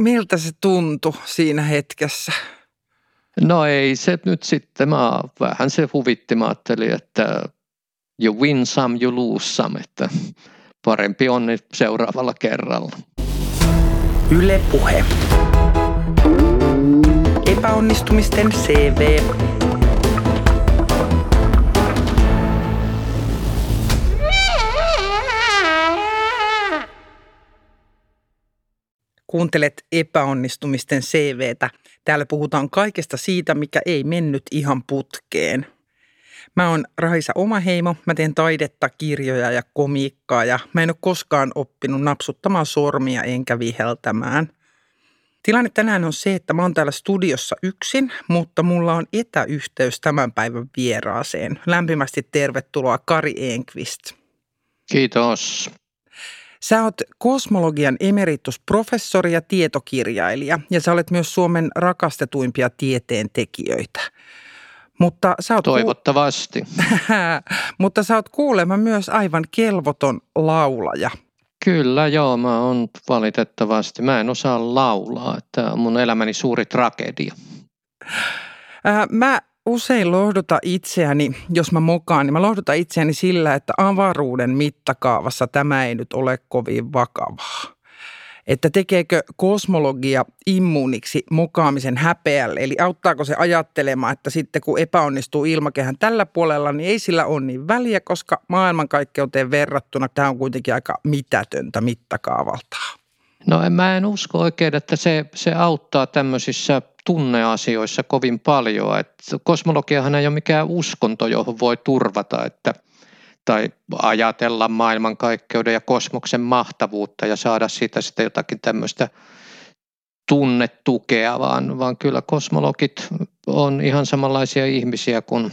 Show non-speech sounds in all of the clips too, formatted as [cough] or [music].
miltä se tuntui siinä hetkessä? No ei se nyt sitten, mä vähän se huvitti, mä ajattelin, että you win some, you lose some, että parempi onni seuraavalla kerralla. Yle Puhe. Epäonnistumisten CV. Kuuntelet epäonnistumisten CVtä. Täällä puhutaan kaikesta siitä, mikä ei mennyt ihan putkeen. Mä oon Raisa Omaheimo, mä teen taidetta, kirjoja ja komiikkaa ja mä en ole koskaan oppinut napsuttamaan sormia enkä viheltämään. Tilanne tänään on se, että mä oon täällä studiossa yksin, mutta mulla on etäyhteys tämän päivän vieraaseen. Lämpimästi tervetuloa Kari Enqvist. Kiitos. Sä oot kosmologian emeritusprofessori ja tietokirjailija ja sä olet myös Suomen rakastetuimpia tieteentekijöitä. Mutta sä oot Toivottavasti. Ku... [laughs] Mutta sä oot kuulemma myös aivan kelvoton laulaja. Kyllä joo, mä oon valitettavasti. Mä en osaa laulaa, että on mun elämäni suuri tragedia. Äh, mä usein lohduta itseäni, jos mä mokaan, niin mä lohdutan itseäni sillä, että avaruuden mittakaavassa tämä ei nyt ole kovin vakavaa. Että tekeekö kosmologia immuuniksi mokaamisen häpeälle, eli auttaako se ajattelemaan, että sitten kun epäonnistuu ilmakehän tällä puolella, niin ei sillä ole niin väliä, koska maailmankaikkeuteen verrattuna tämä on kuitenkin aika mitätöntä mittakaavaltaan. No en, mä en usko oikein, että se, se auttaa tämmöisissä tunneasioissa kovin paljon. Että kosmologiahan ei ole mikään uskonto, johon voi turvata, että tai ajatella maailmankaikkeuden ja kosmoksen mahtavuutta ja saada siitä sitten jotakin tämmöistä tunnetukea, vaan, vaan kyllä kosmologit on ihan samanlaisia ihmisiä kuin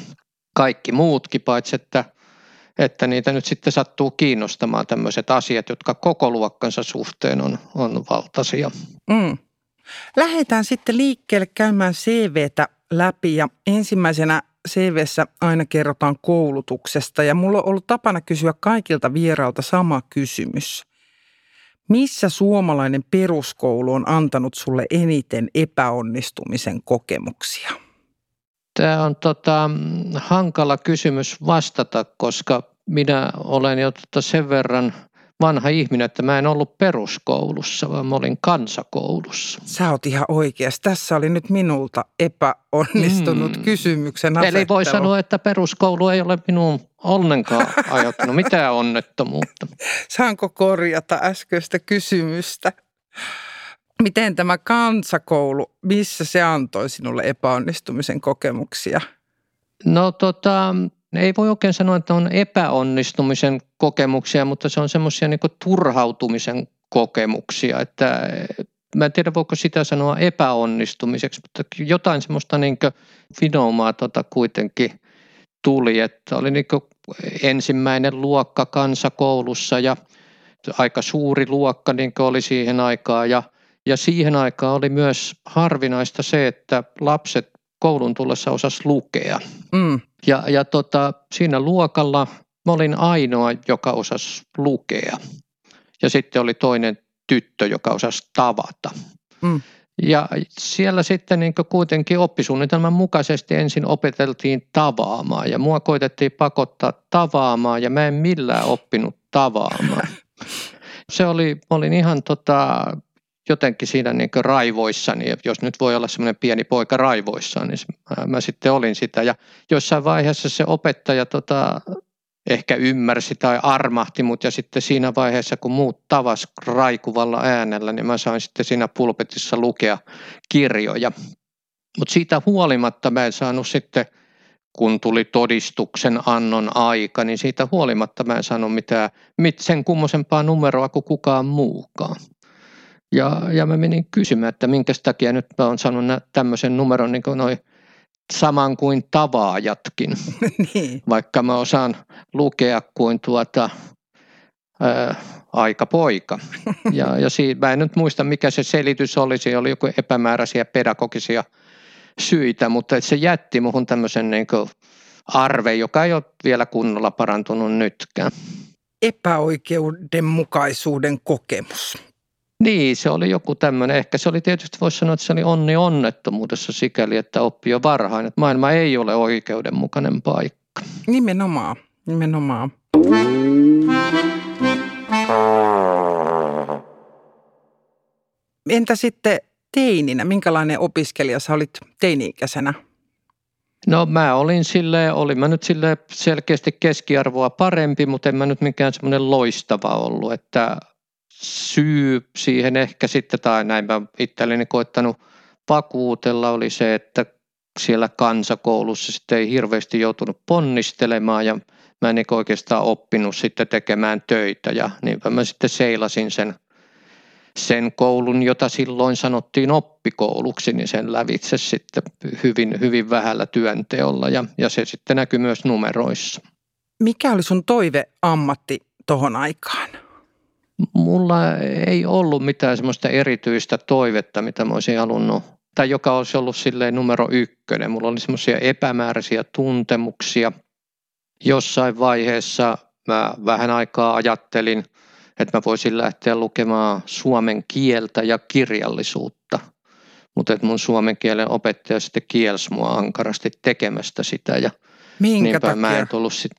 kaikki muutkin, paitsi että – että niitä nyt sitten sattuu kiinnostamaan tämmöiset asiat, jotka koko luokkansa suhteen on, on valtaisia. Mm. Lähdetään sitten liikkeelle käymään CVtä läpi ja ensimmäisenä CVssä aina kerrotaan koulutuksesta ja mulla on ollut tapana kysyä kaikilta vierailta sama kysymys. Missä suomalainen peruskoulu on antanut sulle eniten epäonnistumisen kokemuksia? Tämä on tota, hankala kysymys vastata, koska minä olen jo tota sen verran vanha ihminen, että mä en ollut peruskoulussa, vaan mä olin kansakoulussa. Sä oot ihan oikeassa. Tässä oli nyt minulta epäonnistunut mm. kysymyksen asettelu. Eli voi sanoa, että peruskoulu ei ole minun ollenkaan ajattanut mitään onnettomuutta. [laughs] Saanko korjata äskeistä kysymystä? Miten tämä kansakoulu, missä se antoi sinulle epäonnistumisen kokemuksia? No tota, ei voi oikein sanoa, että on epäonnistumisen kokemuksia, mutta se on semmoisia niin turhautumisen kokemuksia, että mä en tiedä voiko sitä sanoa epäonnistumiseksi, mutta jotain semmoista niin vinoumaa tota kuitenkin tuli, että oli niin ensimmäinen luokka kansakoulussa ja aika suuri luokka niin oli siihen aikaan ja – ja siihen aikaan oli myös harvinaista se, että lapset koulun tullessa osas lukea. Mm. Ja, ja tota, siinä luokalla mä olin ainoa, joka osasi lukea. Ja sitten oli toinen tyttö, joka osasi tavata. Mm. Ja siellä sitten niin kuitenkin oppisuunnitelman mukaisesti ensin opeteltiin tavaamaan ja mua koitettiin pakottaa tavaamaan ja mä en millään oppinut tavaamaan. [laughs] Se oli, olin ihan tota, jotenkin siinä niin raivoissani, jos nyt voi olla semmoinen pieni poika raivoissaan, niin mä, sitten olin sitä. Ja jossain vaiheessa se opettaja tota, ehkä ymmärsi tai armahti mut ja sitten siinä vaiheessa, kun muut tavas raikuvalla äänellä, niin mä sain sitten siinä pulpetissa lukea kirjoja. Mutta siitä huolimatta mä en saanut sitten, kun tuli todistuksen annon aika, niin siitä huolimatta mä en saanut mitään, mit sen kummosempaa numeroa kuin kukaan muukaan. Ja, ja mä menin kysymään, että minkä takia nyt mä oon saanut tämmöisen numeron niin kuin noin saman kuin tavaajatkin. [laughs] niin. Vaikka mä osaan lukea kuin tuota, ää, aika poika. ja, ja siitä, mä en nyt muista mikä se selitys oli, se oli joku epämääräisiä pedagogisia syitä, mutta se jätti muhun tämmöisen niin arve, joka ei ole vielä kunnolla parantunut nytkään. Epäoikeudenmukaisuuden kokemus. Niin, se oli joku tämmöinen. Ehkä se oli tietysti, voisi sanoa, että se oli onni onnettomuudessa sikäli, että oppi jo varhain. Että maailma ei ole oikeudenmukainen paikka. Nimenomaan, nimenomaan. Entä sitten teininä? Minkälainen opiskelija sä olit teini-ikäisenä? No mä olin sille, olin mä nyt sille selkeästi keskiarvoa parempi, mutta en mä nyt mikään semmoinen loistava ollut, että syy siihen ehkä sitten, tai näin mä itselleni koittanut vakuutella, oli se, että siellä kansakoulussa sitten ei hirveästi joutunut ponnistelemaan ja mä en oikeastaan oppinut sitten tekemään töitä ja niinpä mä sitten seilasin sen sen koulun, jota silloin sanottiin oppikouluksi, niin sen lävitse sitten hyvin, hyvin vähällä työnteolla ja, ja se sitten näkyy myös numeroissa. Mikä oli sun toiveammatti tohon aikaan? Mulla ei ollut mitään semmoista erityistä toivetta, mitä mä olisin halunnut, tai joka olisi ollut silleen numero ykkönen. Mulla oli semmoisia epämääräisiä tuntemuksia. Jossain vaiheessa mä vähän aikaa ajattelin – että mä voisin lähteä lukemaan suomen kieltä ja kirjallisuutta. Mutta että mun suomen kielen opettaja sitten kielsi mua ankarasti tekemästä sitä. Ja Minkä takia? mä en tullut sit,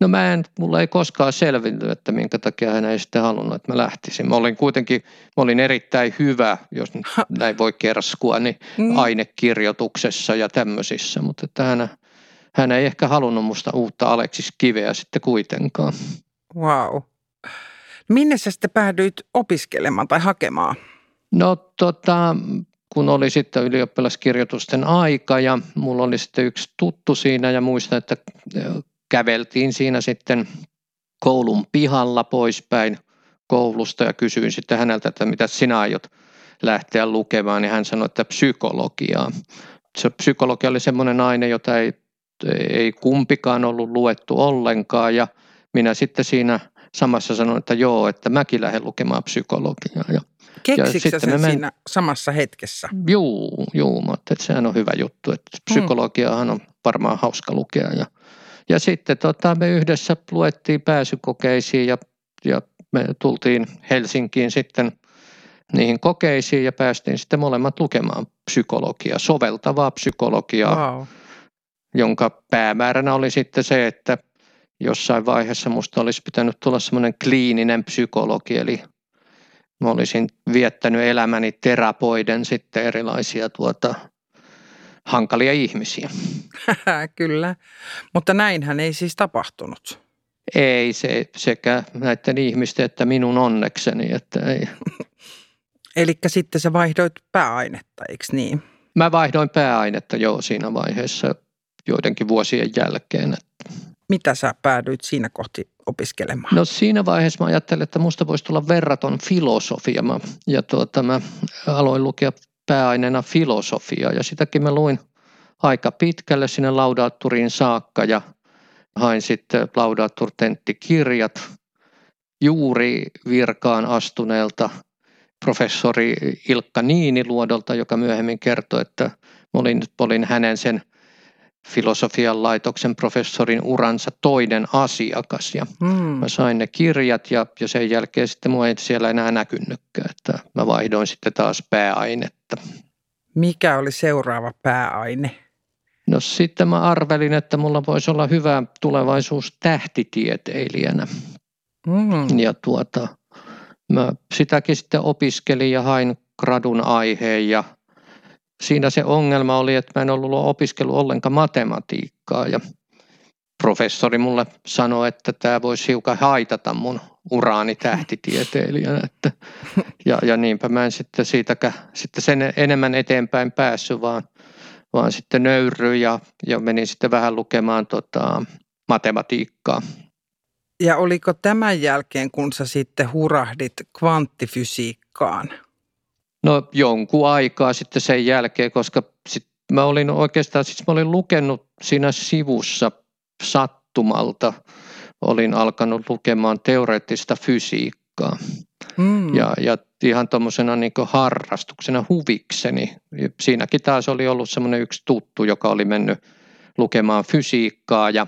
No mä en, mulla ei koskaan selvinnyt, että minkä takia hän ei sitten halunnut, että mä lähtisin. Mä olin kuitenkin, mä olin erittäin hyvä, jos näin voi kerskua, niin mm. ainekirjoituksessa ja tämmöisissä, mutta että hän, hän ei ehkä halunnut musta uutta Aleksis Kiveä sitten kuitenkaan. Wow. Minne sä sitten päädyit opiskelemaan tai hakemaan? No tota, kun oli sitten ylioppilaskirjoitusten aika ja mulla oli sitten yksi tuttu siinä ja muistan, että käveltiin siinä sitten koulun pihalla poispäin koulusta ja kysyin sitten häneltä, että mitä sinä aiot lähteä lukemaan, niin hän sanoi, että psykologiaa. Se psykologia oli semmoinen aine, jota ei, ei kumpikaan ollut luettu ollenkaan ja minä sitten siinä samassa sanoin, että joo, että mäkin lähden lukemaan psykologiaa. Ja, ja sen men... siinä samassa hetkessä? Juu, juu, mä että sehän on hyvä juttu, että hmm. psykologiahan on varmaan hauska lukea. Ja, ja sitten tota, me yhdessä luettiin pääsykokeisiin ja, ja me tultiin Helsinkiin sitten niihin kokeisiin ja päästiin sitten molemmat lukemaan psykologiaa, soveltavaa psykologiaa, wow. jonka päämääränä oli sitten se, että – jossain vaiheessa musta olisi pitänyt tulla semmoinen kliininen psykologi, eli mä olisin viettänyt elämäni terapoiden sitten erilaisia tuota, hankalia ihmisiä. [laughs] Kyllä, mutta näinhän ei siis tapahtunut. Ei, se, sekä näiden ihmisten että minun onnekseni, että ei. [laughs] Eli sitten sä vaihdoit pääainetta, eikö niin? Mä vaihdoin pääainetta jo siinä vaiheessa joidenkin vuosien jälkeen. Että mitä sä päädyit siinä kohti opiskelemaan? No siinä vaiheessa mä ajattelin, että musta voisi tulla verraton filosofia. Mä, ja tuota, mä aloin lukea pääaineena filosofiaa ja sitäkin mä luin aika pitkälle sinne laudaatturiin saakka ja hain sitten laudaatturtenttikirjat juuri virkaan astuneelta professori Ilkka Niiniluodolta, joka myöhemmin kertoi, että olin, olin hänen sen filosofian laitoksen professorin uransa toinen asiakas. Ja mm. Mä sain ne kirjat ja, ja sen jälkeen sitten mua ei siellä enää näkynytkään, että mä vaihdoin sitten taas pääainetta. Mikä oli seuraava pääaine? No sitten mä arvelin, että mulla voisi olla hyvä tulevaisuus tähtitieteilijänä. Mm. Ja tuota, mä sitäkin sitten opiskelin ja hain gradun aiheen ja – siinä se ongelma oli, että mä en ollut opiskellut ollenkaan matematiikkaa ja professori mulle sanoi, että tämä voisi hiukan haitata mun uraani tähtitieteilijänä. Että, [laughs] ja, ja niinpä mä en sitten siitäkään sitten sen enemmän eteenpäin päässyt, vaan, vaan sitten nöyryin ja, ja menin sitten vähän lukemaan tota, matematiikkaa. Ja oliko tämän jälkeen, kun sä sitten hurahdit kvanttifysiikkaan? No jonkun aikaa sitten sen jälkeen, koska sit mä olin oikeastaan, siis mä olin lukenut siinä sivussa sattumalta, olin alkanut lukemaan teoreettista fysiikkaa. Mm. Ja, ja ihan tuommoisena niin harrastuksena, huvikseni. Siinäkin taas oli ollut semmoinen yksi tuttu, joka oli mennyt lukemaan fysiikkaa ja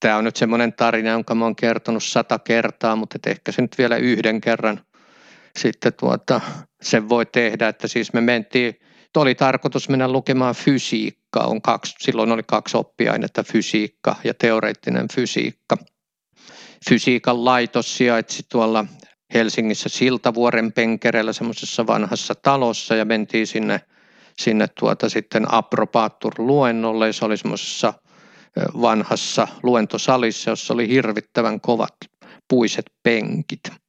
tämä on nyt semmoinen tarina, jonka mä oon kertonut sata kertaa, mutta ehkä se nyt vielä yhden kerran sitten tuota, sen voi tehdä, että siis me mentiin, oli tarkoitus mennä lukemaan fysiikkaa, on kaksi, silloin oli kaksi oppiainetta, fysiikka ja teoreettinen fysiikka. Fysiikan laitos sijaitsi tuolla Helsingissä Siltavuoren penkereellä semmoisessa vanhassa talossa ja mentiin sinne, sinne tuota sitten luennolle. Se oli semmoisessa vanhassa luentosalissa, jossa oli hirvittävän kovat puiset penkit.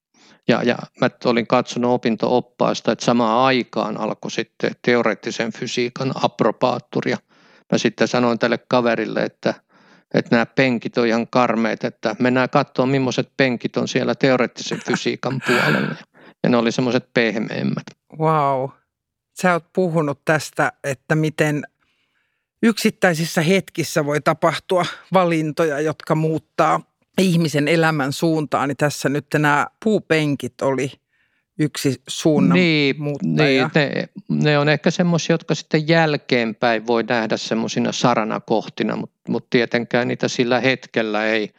Ja, ja mä olin katsonut opinto-oppaasta, että samaan aikaan alkoi sitten teoreettisen fysiikan approbaattur. Ja mä sitten sanoin tälle kaverille, että, että nämä penkit on ihan karmeet, että mennään katsomaan millaiset penkit on siellä teoreettisen [laughs] fysiikan puolella. Ja ne oli semmoiset pehmeämmät. Wow. Sä oot puhunut tästä, että miten yksittäisissä hetkissä voi tapahtua valintoja, jotka muuttaa ihmisen elämän suuntaan, niin tässä nyt nämä puupenkit oli yksi suunnan niin, muuttaja. Niin, ne, ne on ehkä semmoisia, jotka sitten jälkeenpäin voi nähdä semmoisina saranakohtina, mutta, mutta tietenkään niitä sillä hetkellä ei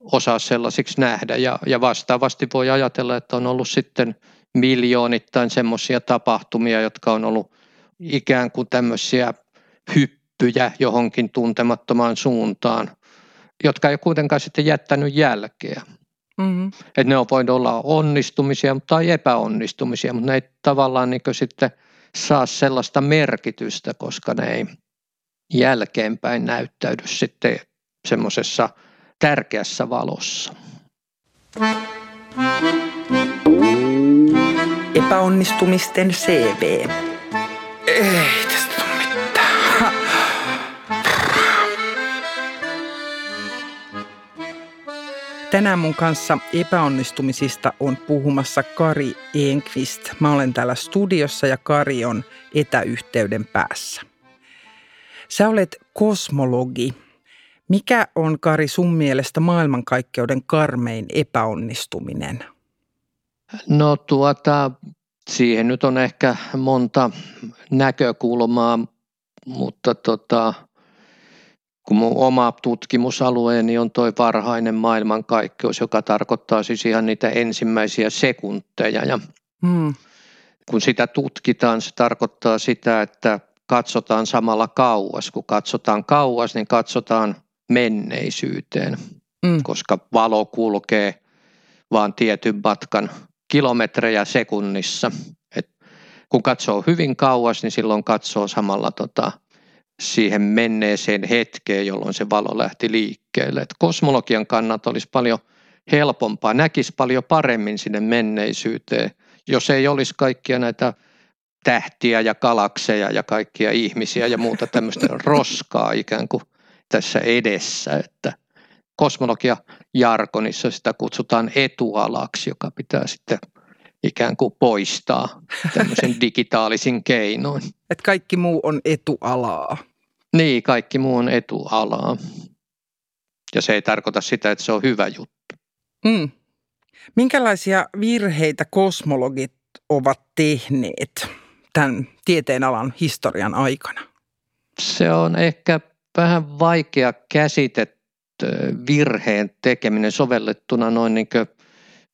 osaa sellaisiksi nähdä. Ja, ja vastaavasti voi ajatella, että on ollut sitten miljoonittain semmoisia tapahtumia, jotka on ollut ikään kuin tämmöisiä hyppyjä johonkin tuntemattomaan suuntaan, jotka ei kuitenkaan sitten jättänyt jälkeä. Mm-hmm. Että ne on voinut olla onnistumisia tai epäonnistumisia, mutta ne ei tavallaan niin sitten saa sellaista merkitystä, koska ne ei jälkeenpäin näyttäydy sitten semmoisessa tärkeässä valossa. Epäonnistumisten CV. Ei Tänään mun kanssa epäonnistumisista on puhumassa Kari Enqvist. Mä olen täällä studiossa ja Kari on etäyhteyden päässä. Sä olet kosmologi. Mikä on, Kari, sun mielestä maailmankaikkeuden karmein epäonnistuminen? No tuota, siihen nyt on ehkä monta näkökulmaa, mutta tota, kun mun oma tutkimusalueeni on toi varhainen maailmankaikkeus, joka tarkoittaa siis ihan niitä ensimmäisiä sekunteja. Ja hmm. Kun sitä tutkitaan, se tarkoittaa sitä, että katsotaan samalla kauas. Kun katsotaan kauas, niin katsotaan menneisyyteen, hmm. koska valo kulkee vaan tietyn matkan kilometrejä sekunnissa. Et kun katsoo hyvin kauas, niin silloin katsoo samalla tota, siihen menneeseen hetkeen, jolloin se valo lähti liikkeelle. Et kosmologian kannalta olisi paljon helpompaa, näkisi paljon paremmin sinne menneisyyteen, jos ei olisi kaikkia näitä tähtiä ja galakseja ja kaikkia ihmisiä ja muuta tämmöistä [laughs] roskaa ikään kuin tässä edessä, että kosmologia jargonissa sitä kutsutaan etualaksi, joka pitää sitten ikään kuin poistaa tämmöisen [laughs] digitaalisin keinoin. Että kaikki muu on etualaa. Niin, kaikki muu on etualaa. Ja se ei tarkoita sitä, että se on hyvä juttu. Mm. Minkälaisia virheitä kosmologit ovat tehneet tämän tieteenalan historian aikana? Se on ehkä vähän vaikea käsite virheen tekeminen sovellettuna noin niin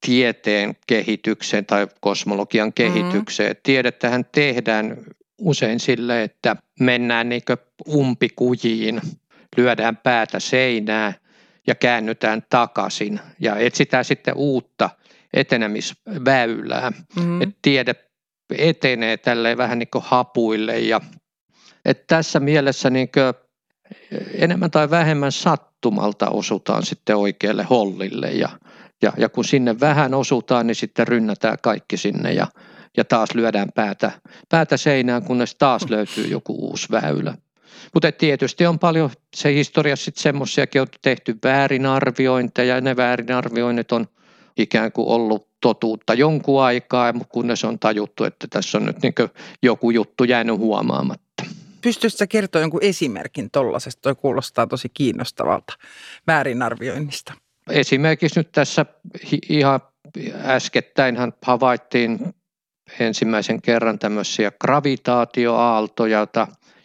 tieteen kehitykseen tai kosmologian kehitykseen. Mm-hmm. Tiedettähän tehdään usein sille, että mennään niin umpikujiin, lyödään päätä seinää ja käännytään takaisin ja etsitään sitten uutta etenemisväylää. Mm-hmm. Et tiede etenee tälle vähän niin kuin hapuille ja että tässä mielessä niin enemmän tai vähemmän sattumalta osutaan sitten oikealle hollille ja, ja, ja kun sinne vähän osutaan, niin sitten rynnätään kaikki sinne ja ja taas lyödään päätä, päätä seinään, kunnes taas löytyy joku uusi väylä. Mutta tietysti on paljon se historiassa sitten semmoisiakin on tehty väärinarviointeja ja ne väärinarvioinnit on ikään kuin ollut totuutta jonkun aikaa, kunnes on tajuttu, että tässä on nyt niin joku juttu jäänyt huomaamatta. Pystyisitkö kertoa jonkun esimerkin tuollaisesta? Toi kuulostaa tosi kiinnostavalta väärinarvioinnista. Esimerkiksi nyt tässä ihan äskettäinhän havaittiin ensimmäisen kerran tämmöisiä gravitaatioaaltoja,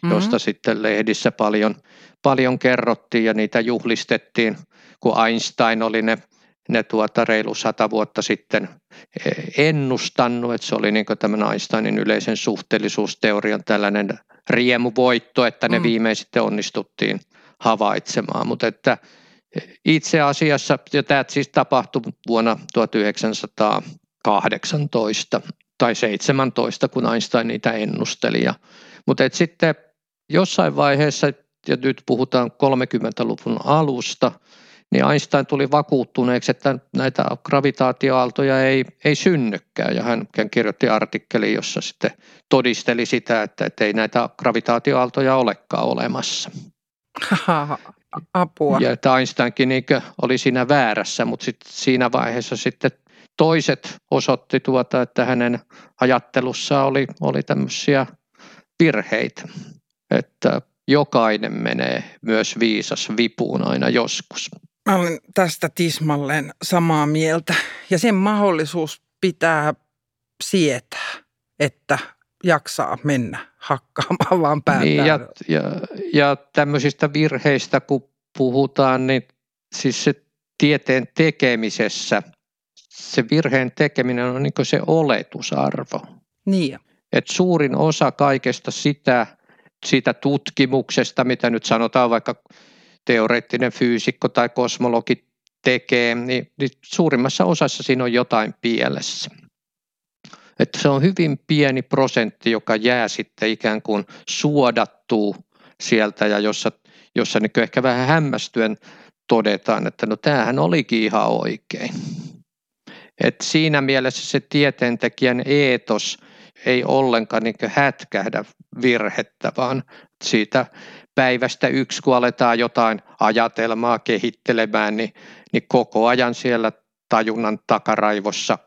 mm-hmm. joista sitten lehdissä paljon, paljon kerrottiin ja niitä juhlistettiin, kun Einstein oli ne ne tuota reilu sata vuotta sitten ennustannut, että se oli niin tämmöinen Einsteinin yleisen suhteellisuusteorian tällainen riemuvoitto, että ne mm. viimein sitten onnistuttiin havaitsemaan, mutta että itse asiassa, ja tämä siis tapahtui vuonna 1918 tai 17, kun Einstein niitä ennusteli. Ja, mutta et sitten jossain vaiheessa, ja nyt puhutaan 30-luvun alusta, niin Einstein tuli vakuuttuneeksi, että näitä gravitaatioaaltoja ei, ei synnykään. Ja hän kirjoitti artikkeli, jossa sitten todisteli sitä, että, että ei näitä gravitaatioaaltoja olekaan olemassa. [laughs] Apua. Ja että Einsteinkin niin oli siinä väärässä, mutta sit siinä vaiheessa sitten toiset osoitti tuota, että hänen ajattelussa oli, oli tämmöisiä virheitä, että jokainen menee myös viisas vipuun aina joskus. Mä olen tästä tismalleen samaa mieltä ja sen mahdollisuus pitää sietää, että jaksaa mennä hakkaamaan vaan päätään. Niin, ja, ja, ja tämmöisistä virheistä kun puhutaan, niin siis se tieteen tekemisessä, se virheen tekeminen on niin se oletusarvo. Niin. Et suurin osa kaikesta sitä, siitä tutkimuksesta, mitä nyt sanotaan vaikka teoreettinen fyysikko tai kosmologi tekee, niin, niin suurimmassa osassa siinä on jotain pielessä. Että se on hyvin pieni prosentti, joka jää sitten ikään kuin suodattuu sieltä ja jossa, jossa niin ehkä vähän hämmästyen todetaan, että no tämähän olikin ihan oikein. Et siinä mielessä se tieteentekijän eetos ei ollenkaan niin hätkähdä virhettä, vaan siitä päivästä yksi, kun aletaan jotain ajatelmaa kehittelemään, niin, niin koko ajan siellä tajunnan takaraivossa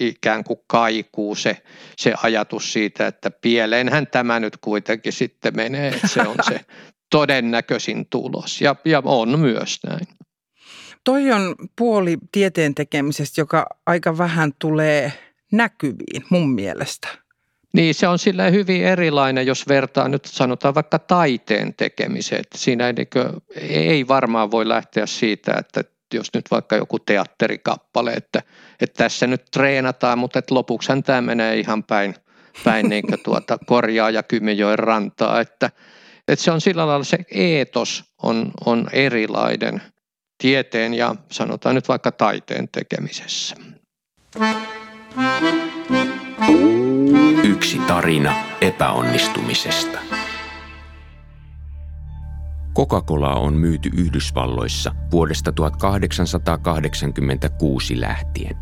ikään kuin kaikuu se, se ajatus siitä, että pieleenhän tämä nyt kuitenkin sitten menee, että se on se [laughs] todennäköisin tulos ja, ja on myös näin. Toi on puoli tieteen tekemisestä, joka aika vähän tulee näkyviin mun mielestä. Niin, se on sillä hyvin erilainen, jos vertaa nyt sanotaan vaikka taiteen tekemiseen. Siinä ei, ei varmaan voi lähteä siitä, että jos nyt vaikka joku teatterikappale, että, että tässä nyt treenataan, mutta että lopuksihan tämä menee ihan päin, päin niin [laughs] tuota korjaa ja Kymijoen rantaa, että, että se on sillä lailla se eetos on, on erilainen tieteen ja sanotaan nyt vaikka taiteen tekemisessä. Yksi tarina epäonnistumisesta. Coca-Cola on myyty Yhdysvalloissa vuodesta 1886 lähtien.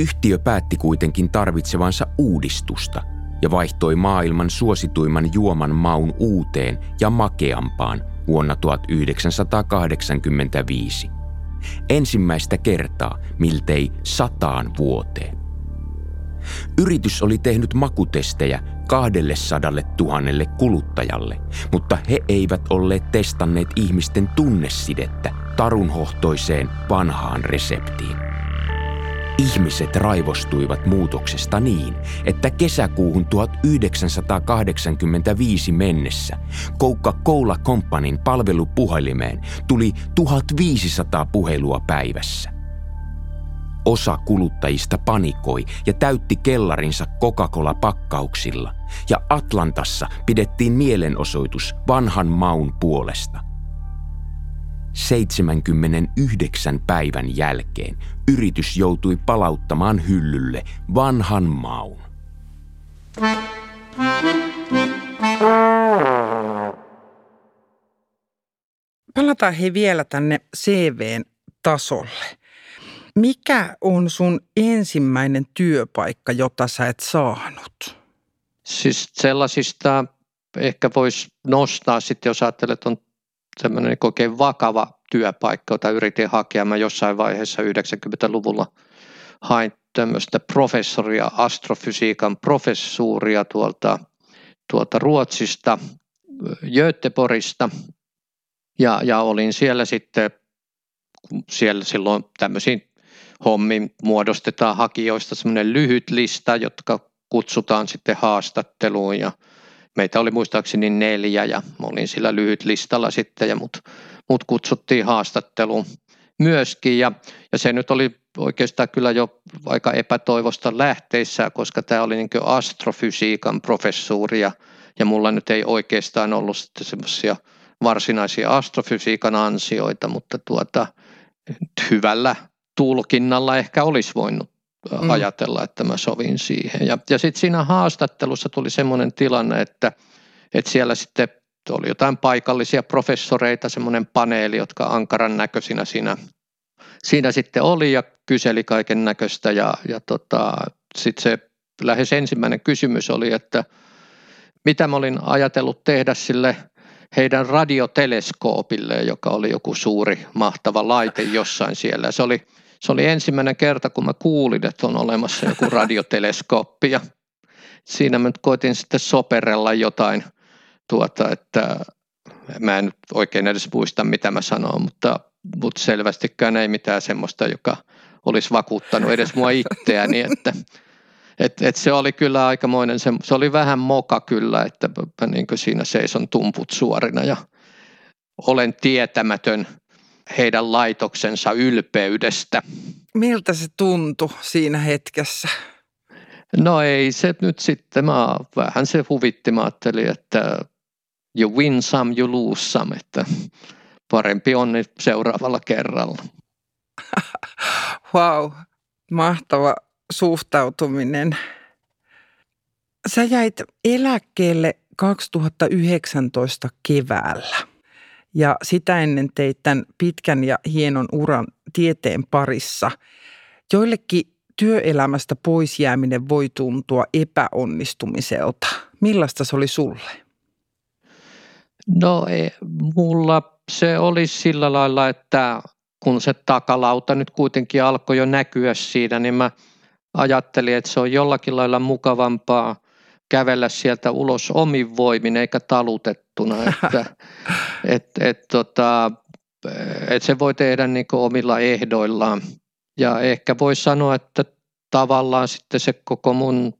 Yhtiö päätti kuitenkin tarvitsevansa uudistusta ja vaihtoi maailman suosituimman juoman maun uuteen ja makeampaan vuonna 1985. Ensimmäistä kertaa miltei sataan vuoteen. Yritys oli tehnyt makutestejä 200 tuhannelle kuluttajalle, mutta he eivät olleet testanneet ihmisten tunnesidettä tarunhohtoiseen vanhaan reseptiin. Ihmiset raivostuivat muutoksesta niin, että kesäkuuhun 1985 mennessä Coca-Cola Companyn palvelupuhelimeen tuli 1500 puhelua päivässä. Osa kuluttajista panikoi ja täytti kellarinsa Coca-Cola-pakkauksilla, ja Atlantassa pidettiin mielenosoitus vanhan maun puolesta. 79 päivän jälkeen yritys joutui palauttamaan hyllylle vanhan maun. Palataan he vielä tänne CVn tasolle. Mikä on sun ensimmäinen työpaikka, jota sä et saanut? Siis sellaisista ehkä voisi nostaa sitten, jos ajattelet, että on semmoinen niin oikein vakava työpaikka, jota yritin hakea. Mä jossain vaiheessa 90-luvulla hain tämmöistä professoria, astrofysiikan professuuria tuolta, tuolta Ruotsista, Göteborgista. Ja, ja olin siellä sitten, siellä silloin tämmöisiin hommiin muodostetaan hakijoista semmoinen lyhyt lista, jotka kutsutaan sitten haastatteluun ja meitä oli muistaakseni neljä ja olin sillä lyhyt listalla sitten ja mut, mut kutsuttiin haastatteluun. myöskin ja, ja se nyt oli oikeastaan kyllä jo aika epätoivosta lähteissä, koska tämä oli niin astrofysiikan professuuri ja, ja mulla nyt ei oikeastaan ollut sitten semmoisia varsinaisia astrofysiikan ansioita, mutta tuota, hyvällä tulkinnalla ehkä olisi voinut mm. ajatella, että mä sovin siihen. Ja, ja sitten siinä haastattelussa tuli semmoinen tilanne, että, että siellä sitten oli jotain paikallisia professoreita, semmoinen paneeli, jotka ankaran näköisinä siinä, siinä sitten oli ja kyseli kaiken näköistä ja, ja tota, sitten se lähes ensimmäinen kysymys oli, että mitä mä olin ajatellut tehdä sille heidän radioteleskoopille, joka oli joku suuri mahtava laite jossain siellä. Se oli, se oli ensimmäinen kerta, kun mä kuulin, että on olemassa joku radioteleskooppi. Ja siinä mä nyt koitin sitten soperella jotain – tuota, että mä en nyt oikein edes muista, mitä mä sanon, mutta, mutta selvästikään ei mitään semmoista, joka olisi vakuuttanut edes mua itseäni, että et, et se oli kyllä aikamoinen, se, se oli vähän moka kyllä, että niin siinä seison tumput suorina. Ja olen tietämätön heidän laitoksensa ylpeydestä. Miltä se tuntui siinä hetkessä? No ei se nyt sitten, mä, vähän se huvitti, mä ajattelin, että you win some, you lose some, että parempi on nyt seuraavalla kerralla. [laughs] wow, mahtava suhtautuminen. Sä jäit eläkkeelle 2019 keväällä ja sitä ennen teit tämän pitkän ja hienon uran tieteen parissa. Joillekin työelämästä pois jääminen voi tuntua epäonnistumiselta. Millaista se oli sulle? No ei, mulla se oli sillä lailla, että kun se takalauta nyt kuitenkin alkoi jo näkyä siinä, niin mä ajattelin, että se on jollakin lailla mukavampaa kävellä sieltä ulos omin voimin eikä talutettuna. [laughs] Että et, et, tota, et se voi tehdä niin omilla ehdoillaan. Ja ehkä voi sanoa, että tavallaan sitten se koko mun,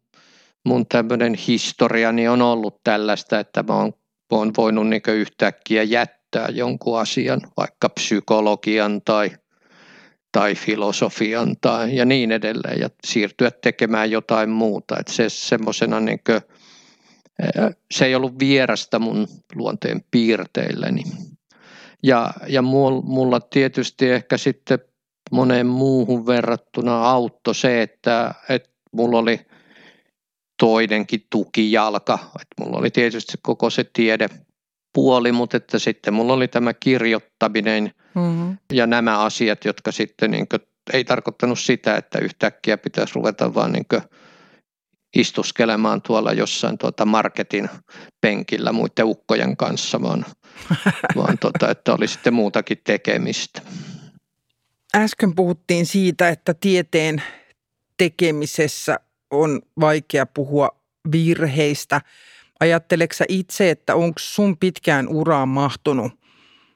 mun tämmöinen historiani on ollut tällaista, että mä oon on voinut niin yhtäkkiä jättää jonkun asian, vaikka psykologian tai, tai filosofian tai, ja niin edelleen, ja siirtyä tekemään jotain muuta. Et se semmoisena niin se ei ollut vierasta mun luonteen piirteilleni. Ja, ja mulla tietysti ehkä sitten moneen muuhun verrattuna auttoi se, että, että mulla oli – toinenkin tukijalka. että mulla oli tietysti koko se tiede puoli, mutta että sitten mulla oli tämä kirjoittaminen mm-hmm. ja nämä asiat, jotka sitten niin kuin, ei tarkoittanut sitä, että yhtäkkiä pitäisi ruveta vaan niin kuin istuskelemaan tuolla jossain tuota marketin penkillä muiden ukkojen kanssa, vaan, [laughs] vaan tuota, että oli sitten muutakin tekemistä. Äsken puhuttiin siitä, että tieteen tekemisessä on vaikea puhua virheistä. Ajatteleksä itse, että onko sun pitkään uraan mahtunut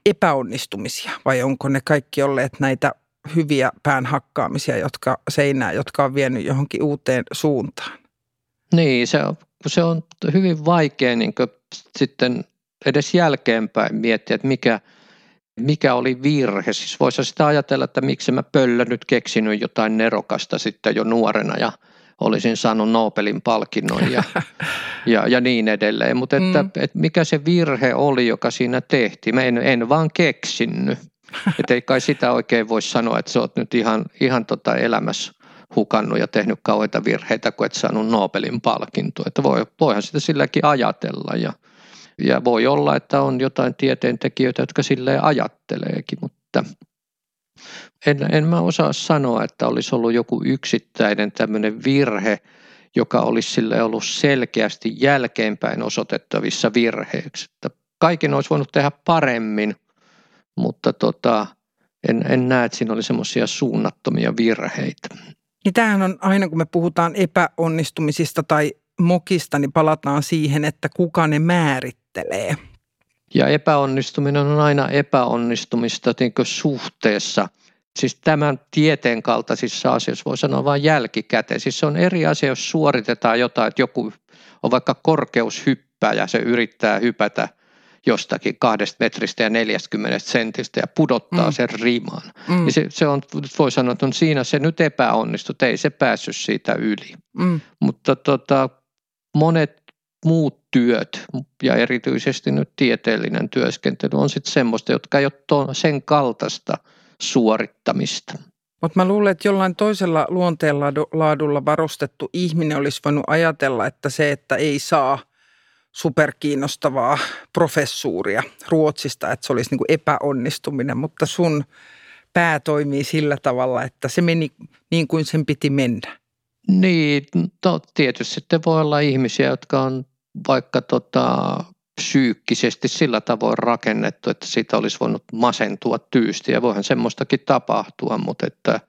epäonnistumisia vai onko ne kaikki olleet näitä hyviä päänhakkaamisia, jotka seinää, jotka on vienyt johonkin uuteen suuntaan? Niin, se on, se on hyvin vaikea niin sitten edes jälkeenpäin miettiä, että mikä, mikä oli virhe. Siis voisi sitä ajatella, että miksi mä pöllö nyt keksinyt jotain nerokasta sitten jo nuorena ja – olisin saanut Nobelin palkinnon ja, [laughs] ja, ja niin edelleen. Mutta että, mm. että mikä se virhe oli, joka siinä tehtiin, mä en, en vaan keksinyt. Että ei kai sitä oikein voi sanoa, että sä oot nyt ihan, ihan tota elämässä hukannut ja tehnyt kauheita virheitä, kun et saanut Nobelin palkintoa. Että voi, voihan sitä silläkin ajatella ja, ja voi olla, että on jotain tieteentekijöitä, jotka silleen ajatteleekin, mutta – en, en mä osaa sanoa, että olisi ollut joku yksittäinen tämmöinen virhe, joka olisi sille ollut selkeästi jälkeenpäin osoitettavissa virheeksi. Että kaiken olisi voinut tehdä paremmin, mutta tota, en, en näe, että siinä oli semmoisia suunnattomia virheitä. Niin tämähän on aina, kun me puhutaan epäonnistumisista tai mokista, niin palataan siihen, että kuka ne määrittelee. Ja epäonnistuminen on aina epäonnistumista niin suhteessa. Siis tämän tieteen kaltaisissa asioissa voi sanoa vain jälkikäteen. Siis se on eri asia, jos suoritetaan jotain, että joku on vaikka korkeushyppäjä, se yrittää hypätä jostakin kahdesta metristä ja 40 sentistä ja pudottaa mm. sen riman. Mm. Niin se, se on, voi sanoa, että on siinä se nyt epäonnistui, ei se päässyt siitä yli. Mm. Mutta tota, monet muut työt ja erityisesti nyt tieteellinen työskentely on sitten semmoista, jotka ei ole sen kaltaista suorittamista. Mutta mä luulen, että jollain toisella luonteenlaadulla varustettu ihminen olisi voinut ajatella, että se, että ei saa superkiinnostavaa professuuria Ruotsista, että se olisi niin kuin epäonnistuminen, mutta sun pää toimii sillä tavalla, että se meni niin kuin sen piti mennä. Niin, no, tietysti sitten voi olla ihmisiä, jotka on vaikka tota, psyykkisesti sillä tavoin rakennettu, että siitä olisi voinut masentua tyysti ja voihan semmoistakin tapahtua, mutta että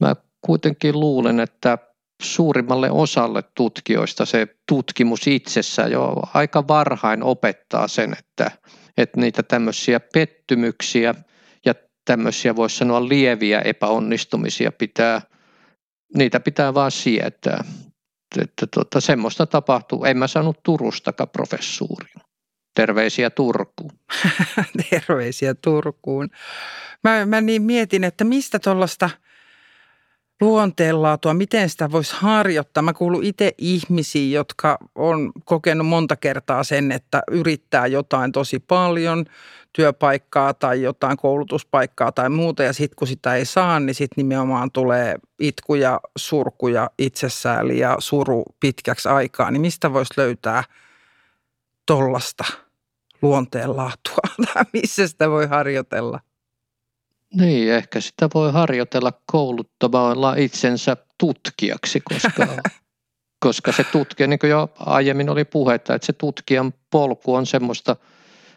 mä kuitenkin luulen, että suurimmalle osalle tutkijoista se tutkimus itsessä jo aika varhain opettaa sen, että, että niitä tämmöisiä pettymyksiä ja tämmöisiä voisi sanoa lieviä epäonnistumisia pitää, niitä pitää vaan sietää että tota, semmoista tapahtuu. En mä saanut Turustakaan professuurin. Terveisiä Turkuun. [laughs] Terveisiä Turkuun. Mä, mä niin mietin, että mistä tuollaista luonteenlaatua, miten sitä voisi harjoittaa. Mä kuulun itse ihmisiin, jotka on kokenut monta kertaa sen, että yrittää jotain tosi paljon, työpaikkaa tai jotain koulutuspaikkaa tai muuta ja sitten kun sitä ei saa, niin sitten nimenomaan tulee itku ja surku ja itsesääli ja suru pitkäksi aikaa. Niin mistä voisi löytää tollasta luonteenlaatua tai [laughs] missä sitä voi harjoitella? Niin, ehkä sitä voi harjoitella kouluttamalla itsensä tutkijaksi, koska, [laughs] koska se tutkija, niin kuin jo aiemmin oli puhetta, että se tutkijan polku on semmoista –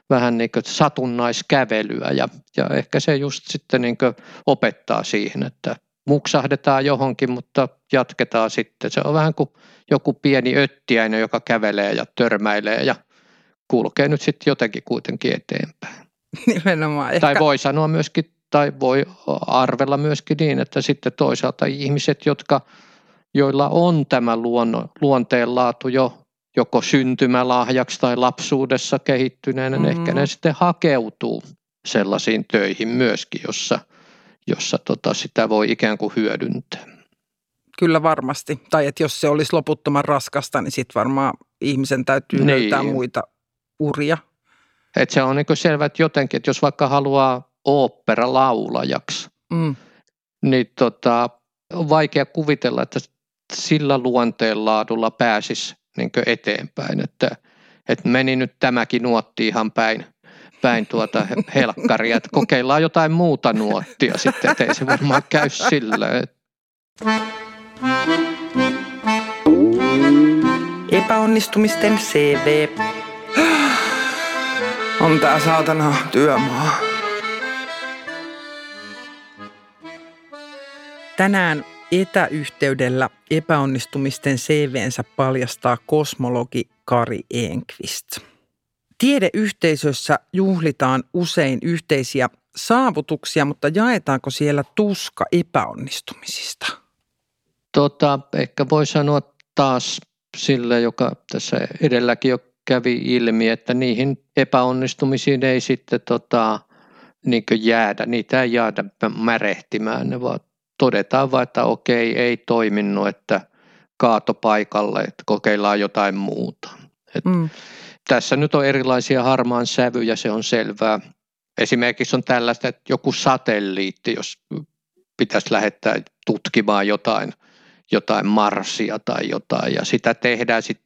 vähän niin kuin satunnaiskävelyä ja, ja ehkä se just sitten niin kuin opettaa siihen, että muksahdetaan johonkin, mutta jatketaan sitten. Se on vähän kuin joku pieni öttiäinen, joka kävelee ja törmäilee ja kulkee nyt sitten jotenkin kuitenkin eteenpäin. [laughs] Nimenomaan. Ehkä... Tai voi sanoa myöskin, tai voi arvella myöskin niin, että sitten toisaalta ihmiset, jotka, joilla on tämä luonno, luonteenlaatu jo joko syntymälahjaksi tai lapsuudessa kehittyneenä, mm-hmm. ehkä ne sitten hakeutuu sellaisiin töihin myöskin, jossa, jossa tota sitä voi ikään kuin hyödyntää. Kyllä varmasti. Tai että jos se olisi loputtoman raskasta, niin sitten varmaan ihmisen täytyy niin. löytää muita uria. Et se on niin selvä, että jotenkin, että jos vaikka haluaa ooppera-laulajaksi, mm. niin tota, on vaikea kuvitella, että sillä luonteenlaadulla pääsisi niin eteenpäin, että, että meni nyt tämäkin nuotti ihan päin, päin tuota helkkaria, että kokeillaan jotain muuta nuottia sitten, että ei se varmaan käy sillä. Epäonnistumisten CV. On tää saatana työmaa. Tänään Etäyhteydellä epäonnistumisten CVnsä paljastaa kosmologi Kari Enqvist. Tiedeyhteisössä juhlitaan usein yhteisiä saavutuksia, mutta jaetaanko siellä tuska epäonnistumisista? Tota, ehkä voi sanoa taas sille, joka tässä edelläkin jo kävi ilmi, että niihin epäonnistumisiin ei sitten tota, niin jäädä, niitä ei jäädä märehtimään, ne vaan todetaan vaan, että okei, ei toiminut, että kaato paikalle, että kokeillaan jotain muuta. Et mm. Tässä nyt on erilaisia harmaan sävyjä, se on selvää. Esimerkiksi on tällaista, että joku satelliitti, jos pitäisi lähettää tutkimaan jotain, jotain Marsia tai jotain, ja sitä tehdään, sit,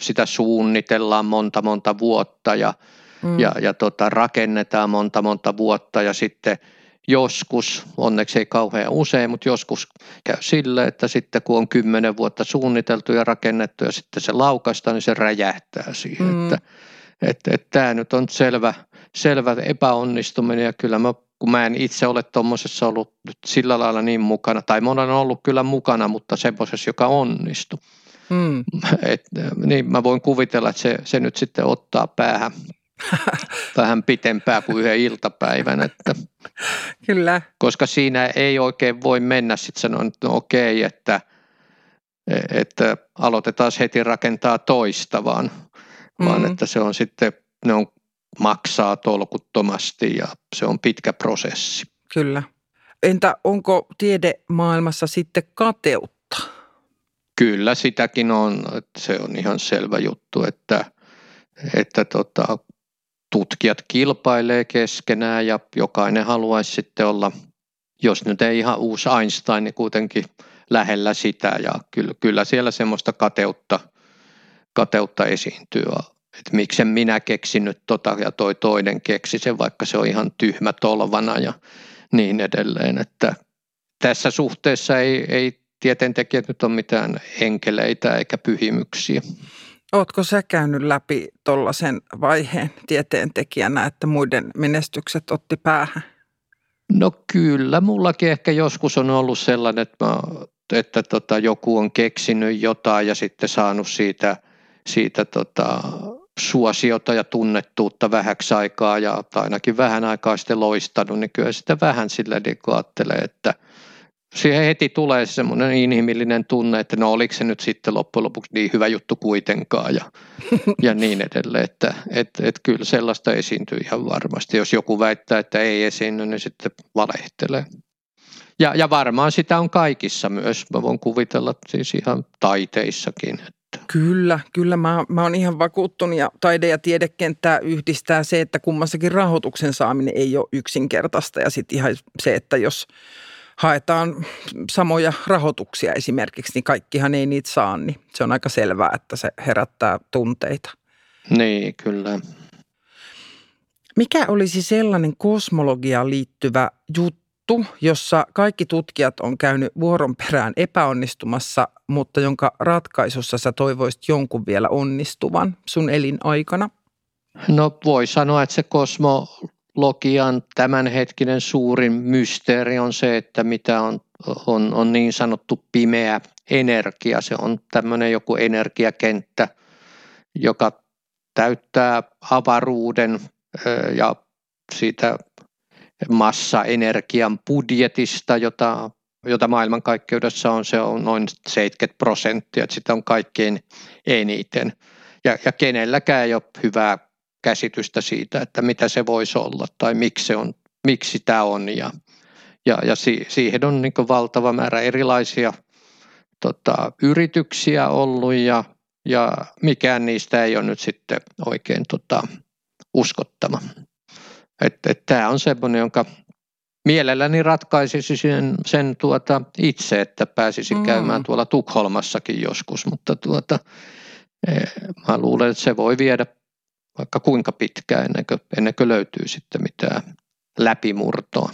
sitä suunnitellaan monta monta vuotta ja, mm. ja, ja tota, rakennetaan monta monta vuotta ja sitten – joskus, onneksi ei kauhean usein, mutta joskus käy sille, että sitten kun on kymmenen vuotta suunniteltu ja rakennettu ja sitten se laukasta, niin se räjähtää siihen. Mm. Että, että, että tämä nyt on selvä, selvä epäonnistuminen ja kyllä mä, kun mä en itse ole tuommoisessa ollut nyt sillä lailla niin mukana, tai mä olen ollut kyllä mukana, mutta semmoisessa, joka onnistui. Mm. Et, niin mä voin kuvitella, että se, se nyt sitten ottaa päähän [laughs] vähän pitempää kuin yhden iltapäivän. Että, Kyllä. Koska siinä ei oikein voi mennä sitten sanoa, että no okei, että, että aloitetaan heti rakentaa toista, vaan, mm. vaan että se on sitten, ne on maksaa tolkuttomasti ja se on pitkä prosessi. Kyllä. Entä onko tiedemaailmassa sitten kateutta? Kyllä sitäkin on, että se on ihan selvä juttu, että, että tota, tutkijat kilpailee keskenään ja jokainen haluaisi sitten olla, jos nyt ei ihan uusi Einstein, niin kuitenkin lähellä sitä. Ja kyllä, kyllä siellä semmoista kateutta, kateutta esiintyy, että miksen minä keksinyt tota ja toi toinen keksi sen, vaikka se on ihan tyhmä tolvana ja niin edelleen, että tässä suhteessa ei, ei tieteentekijät nyt ole mitään enkeleitä eikä pyhimyksiä. Oletko sä käynyt läpi tuollaisen vaiheen tieteentekijänä, että muiden menestykset otti päähän? No kyllä, mullakin ehkä joskus on ollut sellainen, että, mä, että tota, joku on keksinyt jotain ja sitten saanut siitä, siitä tota, suosiota ja tunnettuutta vähäksi aikaa ja ainakin vähän aikaa sitten loistanut, niin kyllä sitä vähän sillä niin ajattelee, että – siihen heti tulee semmoinen inhimillinen tunne, että no oliko se nyt sitten loppujen lopuksi niin hyvä juttu kuitenkaan ja, ja niin edelleen, että et, et kyllä sellaista esiintyy ihan varmasti. Jos joku väittää, että ei esiinny, niin sitten valehtelee. Ja, ja varmaan sitä on kaikissa myös, mä voin kuvitella siis ihan taiteissakin. Kyllä, kyllä mä, mä oon ihan vakuuttunut ja taide- ja tiedekenttää yhdistää se, että kummassakin rahoituksen saaminen ei ole yksinkertaista ja sitten ihan se, että jos haetaan samoja rahoituksia esimerkiksi, niin kaikkihan ei niitä saa, niin se on aika selvää, että se herättää tunteita. Niin, kyllä. Mikä olisi sellainen kosmologiaan liittyvä juttu, jossa kaikki tutkijat on käynyt vuoron perään epäonnistumassa, mutta jonka ratkaisussa sä toivoisit jonkun vielä onnistuvan sun elinaikana? No voi sanoa, että se kosmo, logian tämänhetkinen suurin mysteeri on se, että mitä on, on, on niin sanottu pimeä energia. Se on tämmöinen joku energiakenttä, joka täyttää avaruuden ja siitä massaenergian budjetista, jota, jota maailmankaikkeudessa on, se on noin 70 prosenttia, että sitä on kaikkein eniten. Ja, ja kenelläkään ei ole hyvää käsitystä siitä, että mitä se voisi olla tai miksi, se on, miksi tämä on. Ja, ja, ja si, siihen on niin valtava määrä erilaisia tota, yrityksiä ollut ja, ja mikään niistä ei ole nyt sitten oikein tota, uskottava. Että et, tämä on semmoinen, jonka mielelläni ratkaisisi sen, sen tuota itse, että pääsisi mm. käymään tuolla Tukholmassakin joskus, mutta tuota, eh, mä luulen, että se voi viedä vaikka kuinka pitkään ennen kuin, ennen kuin löytyy sitten mitään läpimurtoa.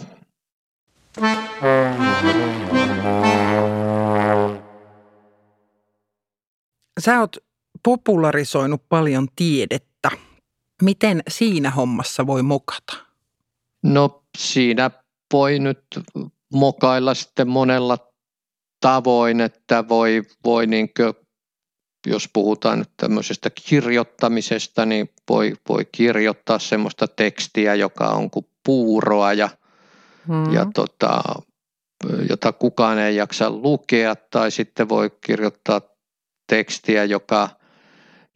Sä oot popularisoinut paljon tiedettä. Miten siinä hommassa voi mokata? No siinä voi nyt mokailla sitten monella tavoin, että voi, voi niin jos puhutaan nyt tämmöisestä kirjoittamisesta, niin voi, voi kirjoittaa semmoista tekstiä, joka on kuin puuroa ja, hmm. ja tota, jota kukaan ei jaksa lukea, tai sitten voi kirjoittaa tekstiä, joka,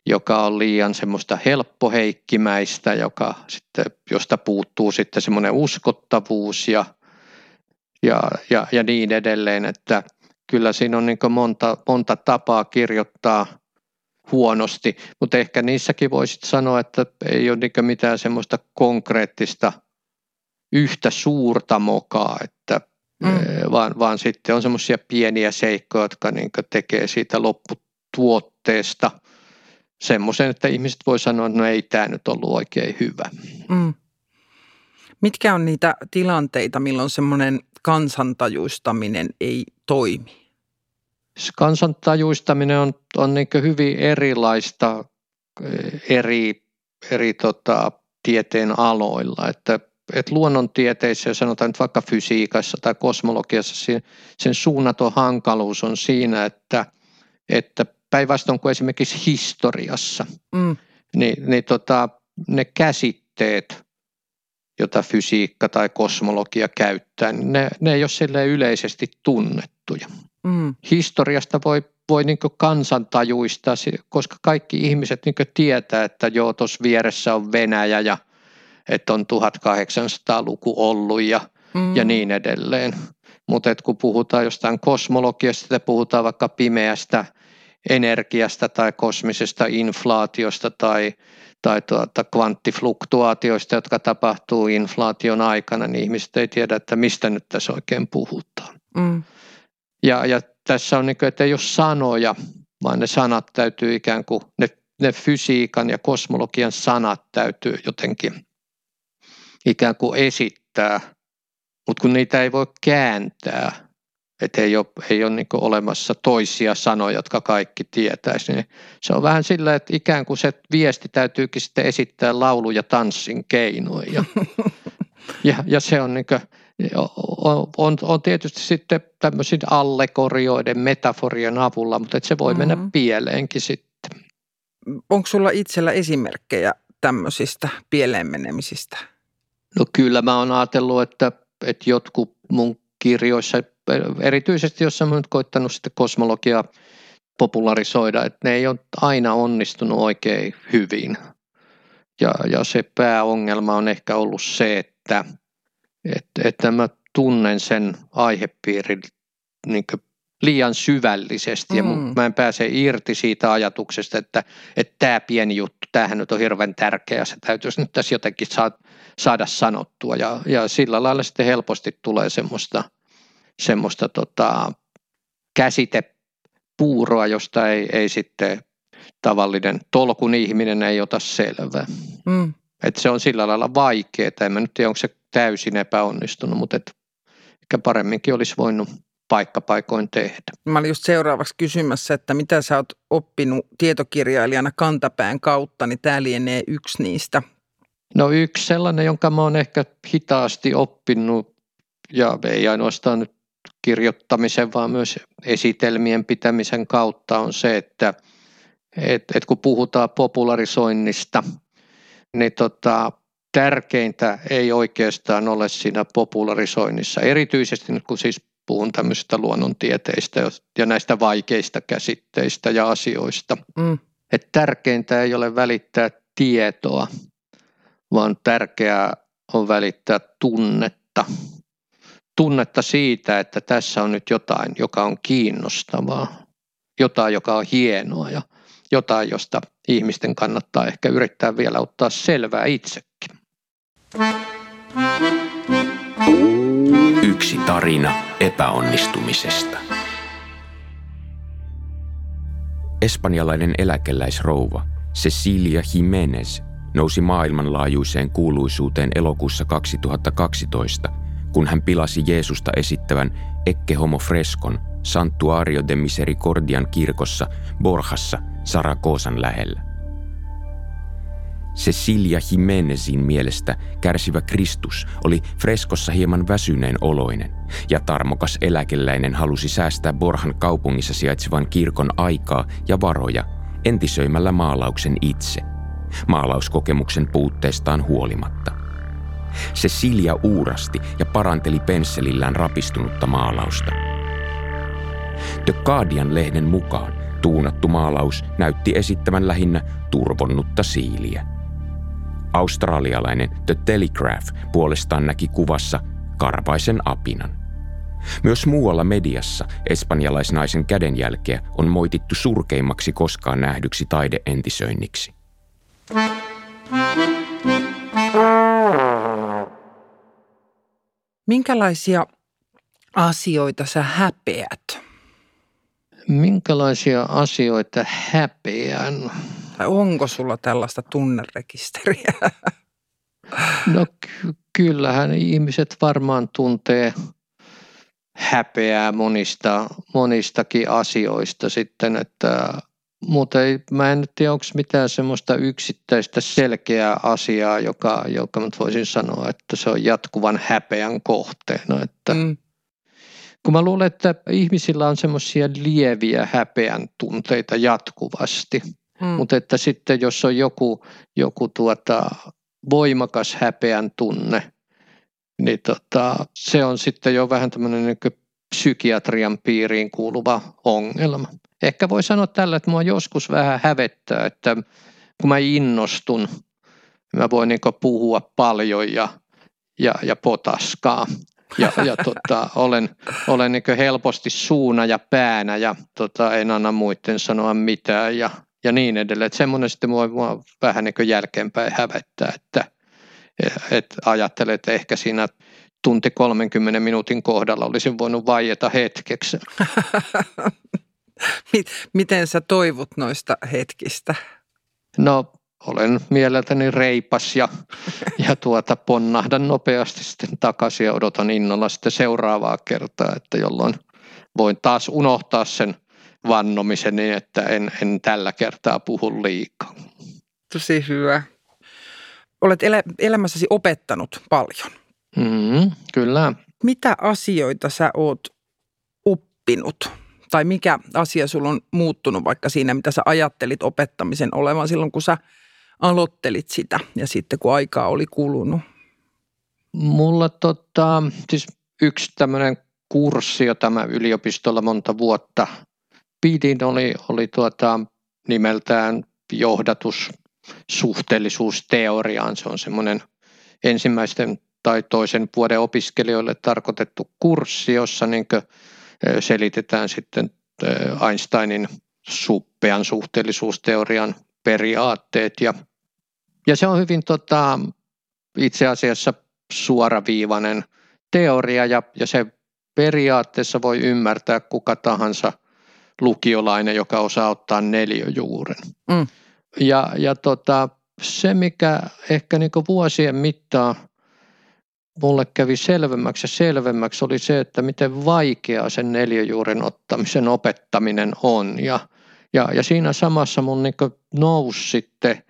joka on liian semmoista helppoheikkimäistä, joka sitten, josta puuttuu sitten semmoinen uskottavuus ja, ja, ja, ja niin edelleen, että – kyllä siinä on niin monta, monta tapaa kirjoittaa huonosti, mutta ehkä niissäkin voisit sanoa, että ei ole niin mitään semmoista konkreettista yhtä suurta mokaa, että mm. Eh, vaan, vaan sitten on semmoisia pieniä seikkoja, jotka niin tekee siitä lopputuotteesta semmoisen, että ihmiset voi sanoa, että no ei tämä nyt ollut oikein hyvä. Mm. Mitkä on niitä tilanteita, milloin semmoinen kansantajuistaminen ei toimi? Kansantajuistaminen on, on niin hyvin erilaista eh, eri, eri tota, tieteen aloilla, että et luonnontieteissä, sanotaan nyt vaikka fysiikassa tai kosmologiassa, sen suunnaton hankaluus on siinä, että, että päinvastoin kuin esimerkiksi historiassa, mm. niin, niin tota, ne käsitteet, jota fysiikka tai kosmologia käyttää, niin ne, ne ei ole sille yleisesti tunnettuja. Mm. Historiasta voi, voi niin kansantajuista, koska kaikki ihmiset niin tietää, että joo, tuossa vieressä on Venäjä ja että on 1800-luku ollut ja, mm. ja niin edelleen. Mutta kun puhutaan jostain kosmologiasta puhutaan vaikka pimeästä energiasta tai kosmisesta inflaatiosta tai, tai tuota, kvanttifluktuaatioista, jotka tapahtuu inflaation aikana, niin ihmiset ei tiedä, että mistä nyt tässä oikein puhutaan. Mm. Ja, ja tässä on niin kuin, että ei ole sanoja, vaan ne sanat täytyy ikään kuin, ne, ne fysiikan ja kosmologian sanat täytyy jotenkin ikään kuin esittää, mutta kun niitä ei voi kääntää, että ei ole, ei ole niin olemassa toisia sanoja, jotka kaikki tietäisi, niin se on vähän sillä, että ikään kuin se viesti täytyykin sitten esittää laulu- ja tanssin keinoin. Ja, [laughs] ja, ja se on niin kuin, on, on, on tietysti sitten tämmöisiä allegorioiden, metaforien avulla, mutta että se voi mm-hmm. mennä pieleenkin sitten. Onko sulla itsellä esimerkkejä tämmöisistä pieleen menemisistä? No kyllä mä oon ajatellut, että, että jotkut mun kirjoissa, erityisesti jos mä nyt koittanut sitten kosmologiaa popularisoida, että ne ei ole aina onnistunut oikein hyvin. Ja, ja se pääongelma on ehkä ollut se, että, että, että mä tunnen sen aihepiirin niin liian syvällisesti mm. ja mä en pääse irti siitä ajatuksesta, että, että tämä pieni juttu, tämähän nyt on hirveän tärkeä, se täytyisi nyt tässä jotenkin saada, saada sanottua ja, ja sillä lailla sitten helposti tulee semmoista, semmoista tota, käsitepuuroa, josta ei, ei sitten tavallinen tolkun ihminen ei ota selvää. Mm. Et se on sillä lailla vaikeaa. En mä nyt tiedä, onko se täysin epäonnistunut, mutta et ehkä paremminkin olisi voinut paikkapaikoin tehdä. Mä olin just seuraavaksi kysymässä, että mitä sä oot oppinut tietokirjailijana kantapään kautta, niin tämä lienee yksi niistä. No yksi sellainen, jonka mä oon ehkä hitaasti oppinut, ja ei ainoastaan nyt kirjoittamisen, vaan myös esitelmien pitämisen kautta on se, että et, et kun puhutaan popularisoinnista, niin tota, tärkeintä ei oikeastaan ole siinä popularisoinnissa, erityisesti nyt kun siis puhun tämmöisistä luonnontieteistä ja näistä vaikeista käsitteistä ja asioista. Mm. Et tärkeintä ei ole välittää tietoa, vaan tärkeää on välittää tunnetta. Tunnetta siitä, että tässä on nyt jotain, joka on kiinnostavaa, jotain, joka on hienoa ja jotain, josta ihmisten kannattaa ehkä yrittää vielä ottaa selvää itsekin. Yksi tarina epäonnistumisesta. Espanjalainen eläkeläisrouva Cecilia Jimenez nousi maailmanlaajuiseen kuuluisuuteen elokuussa 2012, kun hän pilasi Jeesusta esittävän Ecce Homo Frescon Santuario de Misericordian kirkossa Borjassa Saragosan lähellä. Cecilia Jimenezin mielestä kärsivä Kristus oli freskossa hieman väsyneen oloinen, ja tarmokas eläkeläinen halusi säästää Borhan kaupungissa sijaitsevan kirkon aikaa ja varoja entisöimällä maalauksen itse, maalauskokemuksen puutteestaan huolimatta. Cecilia uurasti ja paranteli pensselillään rapistunutta maalausta. The Guardian-lehden mukaan tuunattu maalaus näytti esittävän lähinnä turvonnutta siiliä – Australialainen The Telegraph puolestaan näki kuvassa karvaisen apinan. Myös muualla mediassa espanjalaisnaisen kädenjälkeä on moitittu surkeimmaksi koskaan nähdyksi taideentisöinniksi. Minkälaisia asioita sä häpeät? Minkälaisia asioita häpeän? Tai onko sulla tällaista tunnerekisteriä? [laughs] No ky- kyllähän ihmiset varmaan tuntee häpeää monista, monistakin asioista sitten, että mutta ei, mä en tiedä, onko mitään semmoista yksittäistä selkeää asiaa, joka, joka mä voisin sanoa, että se on jatkuvan häpeän kohteena. Että mm. Kun mä luulen, että ihmisillä on semmoisia lieviä häpeän tunteita jatkuvasti – Mm. Mutta että sitten jos on joku, joku tuota, voimakas häpeän tunne, niin tota, se on sitten jo vähän tämmöinen niin psykiatrian piiriin kuuluva ongelma. Ehkä voi sanoa tällä, että mua joskus vähän hävettää, että kun mä innostun mä voin niin puhua paljon ja, ja, ja potaskaa. Ja, ja [laughs] tota, olen, olen niin helposti suuna ja päänä ja tota, en anna muiden sanoa mitään ja, ja niin edelleen. Että semmoinen sitten voi mua vähän niin jälkeenpäin hävettää, että et ajattelen, että ehkä siinä tunti 30 minuutin kohdalla olisin voinut vaieta hetkeksi. [laughs] Miten sä toivut noista hetkistä? No olen mieleltäni reipas ja, ja tuota, ponnahdan nopeasti sitten takaisin ja odotan innolla sitten seuraavaa kertaa, että jolloin voin taas unohtaa sen vannomisen niin, että en, en tällä kertaa puhu liikaa. Tosi hyvä. Olet elä, elämässäsi opettanut paljon. Mm, kyllä. Mitä asioita sä oot oppinut? Tai mikä asia sulla on muuttunut vaikka siinä, mitä sä ajattelit opettamisen olevan silloin, kun sä aloittelit sitä ja sitten kun aikaa oli kulunut? Mulla tota, siis yksi tämmöinen kurssi, jota mä yliopistolla monta vuotta pidin, oli, oli tuota, nimeltään johdatus suhteellisuusteoriaan. Se on semmoinen ensimmäisten tai toisen vuoden opiskelijoille tarkoitettu kurssi, jossa niin selitetään sitten Einsteinin suppean suhteellisuusteorian periaatteet. Ja, ja se on hyvin tota, itse asiassa suoraviivainen teoria ja, ja se periaatteessa voi ymmärtää kuka tahansa lukiolainen, joka osaa ottaa neljöjuuren. Mm. Ja, ja tota, se, mikä ehkä niin vuosien mittaan mulle kävi selvemmäksi ja selvemmäksi, oli se, että miten vaikeaa sen neljöjuuren ottamisen opettaminen on. Ja, ja, ja siinä samassa mun niin nousi sitten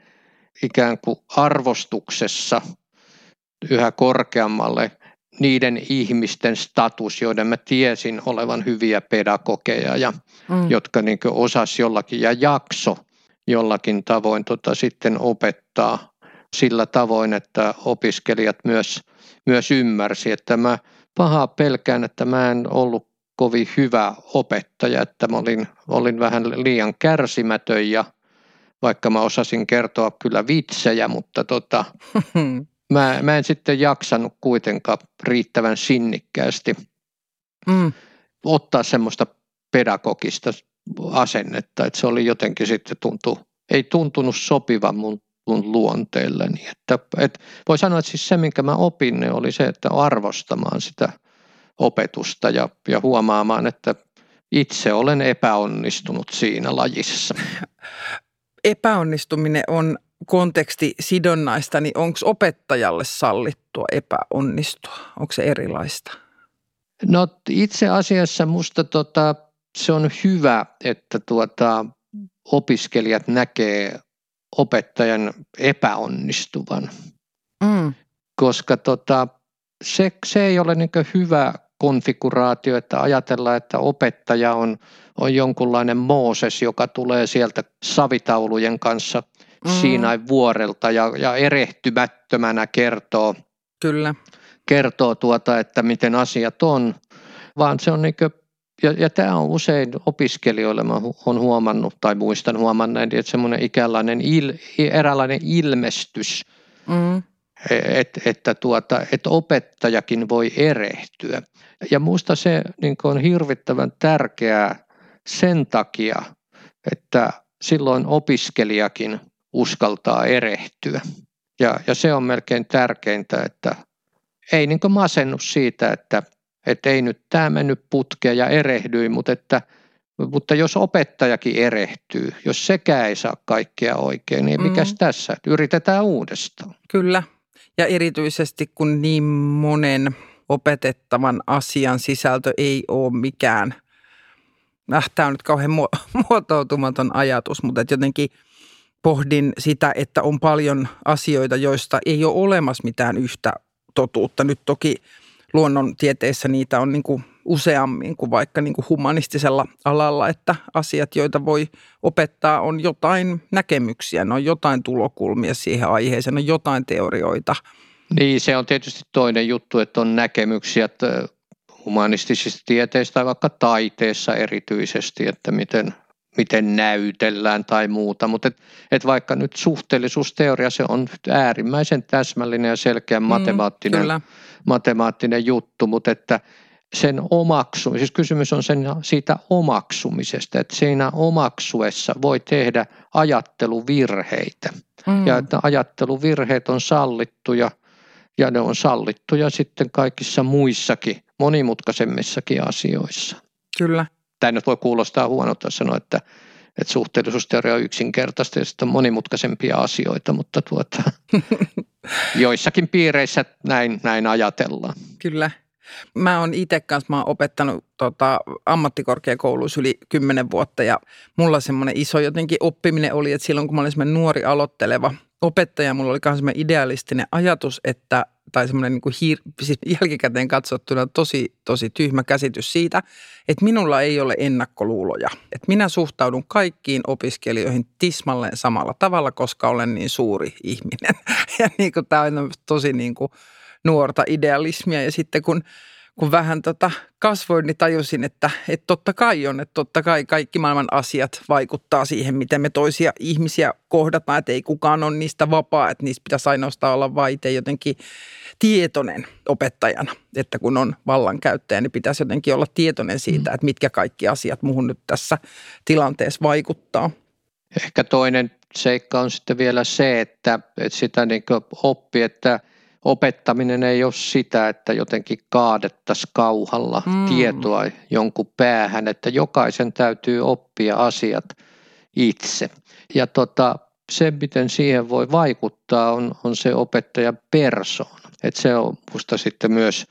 ikään kuin arvostuksessa yhä korkeammalle niiden ihmisten status, joiden mä tiesin olevan hyviä pedagogeja ja mm. jotka niin osas jollakin ja jakso jollakin tavoin tota sitten opettaa sillä tavoin, että opiskelijat myös, myös ymmärsi, että mä pahaa pelkään, että mä en ollut kovin hyvä opettaja, että mä olin, olin vähän liian kärsimätön ja vaikka mä osasin kertoa kyllä vitsejä, mutta tota, [laughs] mä, mä en sitten jaksanut kuitenkaan riittävän sinnikkäästi mm. ottaa semmoista pedagogista asennetta, että se oli jotenkin sitten tuntu, ei tuntunut sopivan mun luonteelleni. Että, et voi sanoa, että siis se, minkä mä opin, niin oli se, että arvostamaan sitä opetusta ja, ja huomaamaan, että itse olen epäonnistunut siinä lajissa. [laughs] Epäonnistuminen on konteksti sidonnaista, niin onko opettajalle sallittua epäonnistua? Onko se erilaista? No itse asiassa musta tota, se on hyvä, että tuota, opiskelijat näkee opettajan epäonnistuvan, mm. koska tota, se, se ei ole niin hyvä konfiguraatio, että ajatellaan, että opettaja on, on jonkunlainen Mooses, joka tulee sieltä savitaulujen kanssa mm. Siinain vuorelta ja, ja erehtymättömänä kertoo, Kyllä. kertoo tuota, että miten asiat on, vaan se on niin ja, ja tämä on usein opiskelijoille, mä olen huomannut tai muistan huomanneen, että semmoinen ikäänlainen il, eräänlainen ilmestys, mm. että, että, tuota, että opettajakin voi erehtyä. Ja minusta se niin on hirvittävän tärkeää sen takia, että silloin opiskelijakin uskaltaa erehtyä. Ja, ja se on melkein tärkeintä, että ei niin masennu siitä, että että ei nyt tämä mennyt putkeen ja erehdyin, mutta, että, mutta jos opettajakin erehtyy, jos sekään ei saa kaikkea oikein, niin mikäs mm. tässä, että yritetään uudestaan. Kyllä, ja erityisesti kun niin monen opetettavan asian sisältö ei ole mikään, äh, tämä on nyt kauhean [laughs] muotoutumaton ajatus, mutta että jotenkin pohdin sitä, että on paljon asioita, joista ei ole olemassa mitään yhtä totuutta. Nyt toki luonnontieteissä niitä on niin kuin useammin kuin vaikka niin kuin humanistisella alalla, että asiat, joita voi opettaa, on jotain näkemyksiä, ne on jotain tulokulmia siihen aiheeseen, on jotain teorioita. Niin, se on tietysti toinen juttu, että on näkemyksiä että humanistisista tieteistä tai vaikka taiteessa erityisesti, että miten, miten näytellään tai muuta, mutta et, et vaikka nyt suhteellisuusteoria, se on äärimmäisen täsmällinen ja selkeä mm, matemaattinen, mm, matemaattinen juttu, mutta että sen omaksumisesta, siis kysymys on sen, siitä omaksumisesta, että siinä omaksuessa voi tehdä ajatteluvirheitä mm. ja että ajatteluvirheet on sallittuja ja ne on sallittuja sitten kaikissa muissakin monimutkaisemmissakin asioissa. Kyllä. Tämä nyt voi kuulostaa huonolta sanoa, että, että suhteellisuusteoria on yksinkertaista ja sitten on monimutkaisempia asioita, mutta tuota, [laughs] joissakin piireissä näin, näin ajatellaan. Kyllä. Mä oon itse kanssa, mä oon opettanut tota, ammattikorkeakouluissa yli kymmenen vuotta ja mulla semmoinen iso jotenkin oppiminen oli, että silloin kun mä olin nuori aloitteleva opettaja, mulla oli myös semmoinen idealistinen ajatus, että tai semmoinen niin kuin hiir- siis jälkikäteen katsottuna tosi, tosi tyhmä käsitys siitä, että minulla ei ole ennakkoluuloja. Että minä suhtaudun kaikkiin opiskelijoihin tismalleen samalla tavalla, koska olen niin suuri ihminen. [laughs] Ja niin kuin tämä on tosi niin kuin nuorta idealismia ja sitten kun kun vähän tota kasvoin, niin tajusin, että, että totta kai on, että totta kai kaikki maailman asiat vaikuttaa siihen, miten me toisia ihmisiä kohdataan, että ei kukaan ole niistä vapaa, että niistä pitäisi ainoastaan olla vain itse jotenkin tietoinen opettajana, että kun on vallankäyttäjä, niin pitäisi jotenkin olla tietoinen siitä, mm. että mitkä kaikki asiat muuhun nyt tässä tilanteessa vaikuttaa. Ehkä toinen seikka on sitten vielä se, että, että sitä niin oppi, että – opettaminen ei ole sitä, että jotenkin kaadettaisiin kauhalla mm. tietoa jonkun päähän, että jokaisen täytyy oppia asiat itse. Ja tota, se, miten siihen voi vaikuttaa, on, on se opettajan persoona. Et se on minusta sitten myös,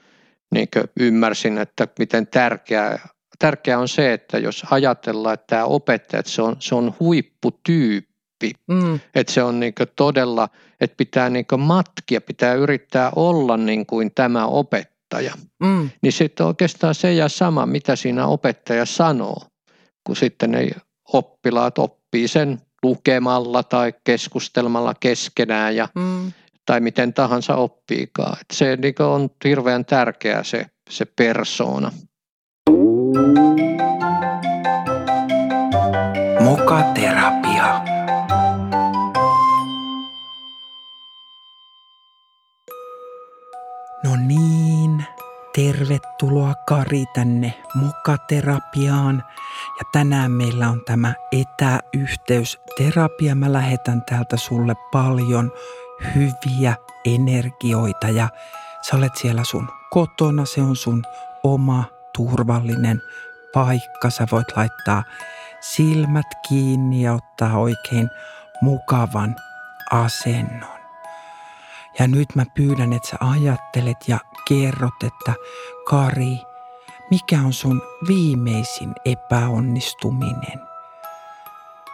niin ymmärsin, että miten tärkeää, tärkeää on se, että jos ajatellaan, että tämä opettaja, että se on, se on huipputyyppi, oppi. Mm. Että se on niin todella, että pitää niin matkia, pitää yrittää olla niin kuin tämä opettaja. Mm. Niin sitten oikeastaan se ja sama, mitä siinä opettaja sanoo, kun sitten ne oppilaat oppii sen lukemalla tai keskustelmalla keskenään ja, mm. tai miten tahansa oppiikaan. Et se niin on hirveän tärkeää se, se persoona. Mokaterapia. Tervetuloa Kari tänne mukaterapiaan. Ja tänään meillä on tämä etäyhteysterapia. Mä lähetän täältä sulle paljon hyviä energioita ja sä olet siellä sun kotona. Se on sun oma turvallinen paikka. Sä voit laittaa silmät kiinni ja ottaa oikein mukavan asennon. Ja nyt mä pyydän, että sä ajattelet ja kerrot, että Kari, mikä on sun viimeisin epäonnistuminen?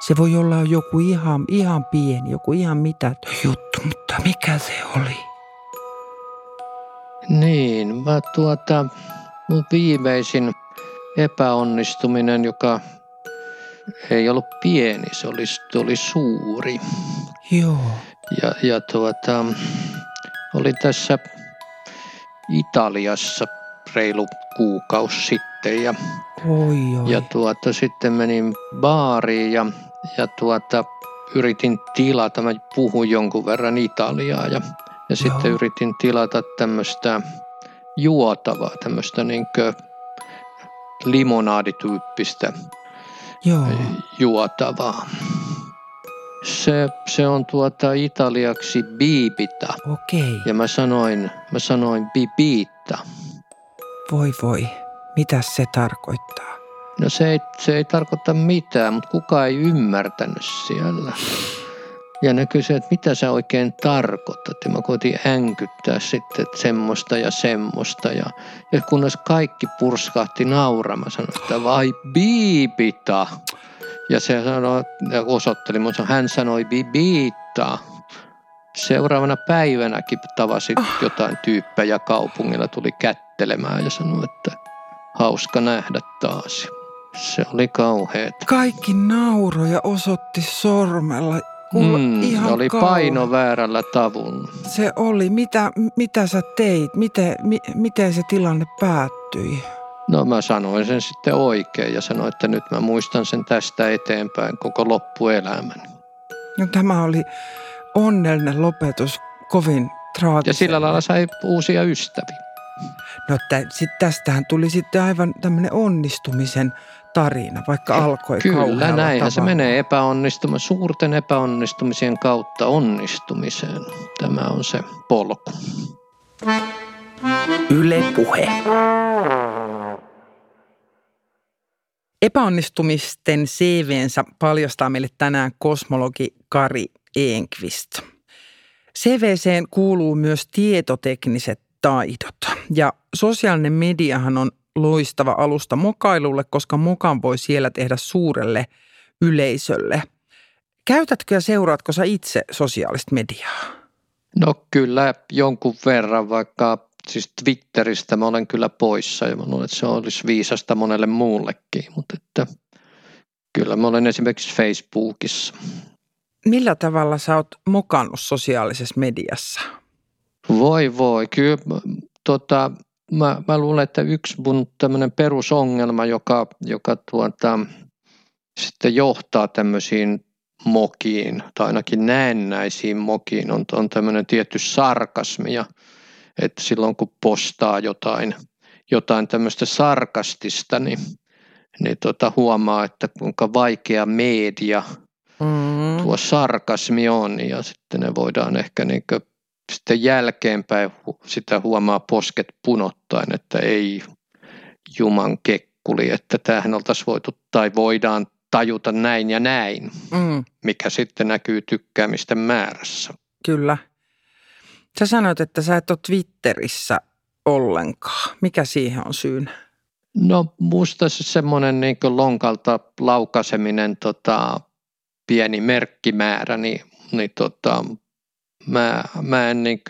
Se voi olla joku ihan, ihan pieni, joku ihan mitä juttu, mutta mikä se oli? Niin, mä tuota, mun viimeisin epäonnistuminen, joka ei ollut pieni, se oli, se oli suuri. Joo. Ja, ja tuota, oli tässä Italiassa reilu kuukausi sitten ja, oi, oi. ja tuota, sitten menin baariin ja, ja tuota, yritin tilata, mä puhun jonkun verran Italiaa ja, ja sitten yritin tilata tämmöistä juotavaa, tämmöistä niinkö limonaadityyppistä Joo. juotavaa. Se, se on tuota italiaksi bibita. Okei. Ja mä sanoin, mä sanoin bibita. Voi voi, mitä se tarkoittaa? No se ei, se ei tarkoita mitään, mutta kukaan ei ymmärtänyt siellä. Ja ne kysyivät, että mitä sä oikein tarkoitat. Ja mä koitin änkyttää sitten, että semmoista ja semmoista. Ja, ja kunnes kaikki purskahti nauramaan, sanoin, että vai biipita. Ja se sanoi, ja osoitteli, mutta hän sanoi bibiittaa. Seuraavana päivänäkin tavasi oh. jotain tyyppejä kaupungilla, tuli kättelemään ja sanoi, että hauska nähdä taas. Se oli kauheet. Kaikki nauroja osoitti sormella. mm, ihan oli kauhe. paino väärällä tavulla. Se oli. Mitä, mitä sä teit? Miten, mi, miten se tilanne päättyi? No mä sanoin sen sitten oikein ja sanoin, että nyt mä muistan sen tästä eteenpäin koko loppuelämän. No tämä oli onnellinen lopetus kovin traagisen. Ja sillä lailla sai uusia ystäviä. No sit tästähän tuli sitten aivan tämmöinen onnistumisen tarina, vaikka alkoi Kyllä, näinhän tavalla. se menee epäonnistuma, suurten epäonnistumisien kautta onnistumiseen. Tämä on se polku. Yle puhe. Epäonnistumisten CVnsä paljastaa meille tänään kosmologi Kari Enqvist. CVCen kuuluu myös tietotekniset taidot. Ja sosiaalinen mediahan on loistava alusta mokailulle, koska mokan voi siellä tehdä suurelle yleisölle. Käytätkö ja seuraatko sä itse sosiaalista mediaa? No kyllä jonkun verran, vaikka siis Twitteristä mä olen kyllä poissa ja mä luulen, että se olisi viisasta monelle muullekin, mutta että kyllä mä olen esimerkiksi Facebookissa. Millä tavalla sä oot mokannut sosiaalisessa mediassa? Voi voi, kyllä tota, mä, mä luulen, että yksi mun tämmöinen perusongelma, joka, joka tuota, sitten johtaa tämmöisiin mokiin, tai ainakin näennäisiin mokiin, on, on tämmöinen tietty sarkasmi, ja että silloin kun postaa jotain, jotain tämmöistä sarkastista, niin, niin tota huomaa, että kuinka vaikea media mm. tuo sarkasmi on, ja sitten ne voidaan ehkä niin sitten jälkeenpäin sitä huomaa posket punottaen, että ei juman kekkuli, että tämähän oltaisiin voitu tai voidaan tajuta näin ja näin, mm. mikä sitten näkyy tykkäämisten määrässä. Kyllä. Sä sanoit, että sä et ole Twitterissä ollenkaan. Mikä siihen on syynä? No musta se semmoinen niin lonkalta laukaseminen tota, pieni merkkimäärä, niin, niin tota, mä, mä en niin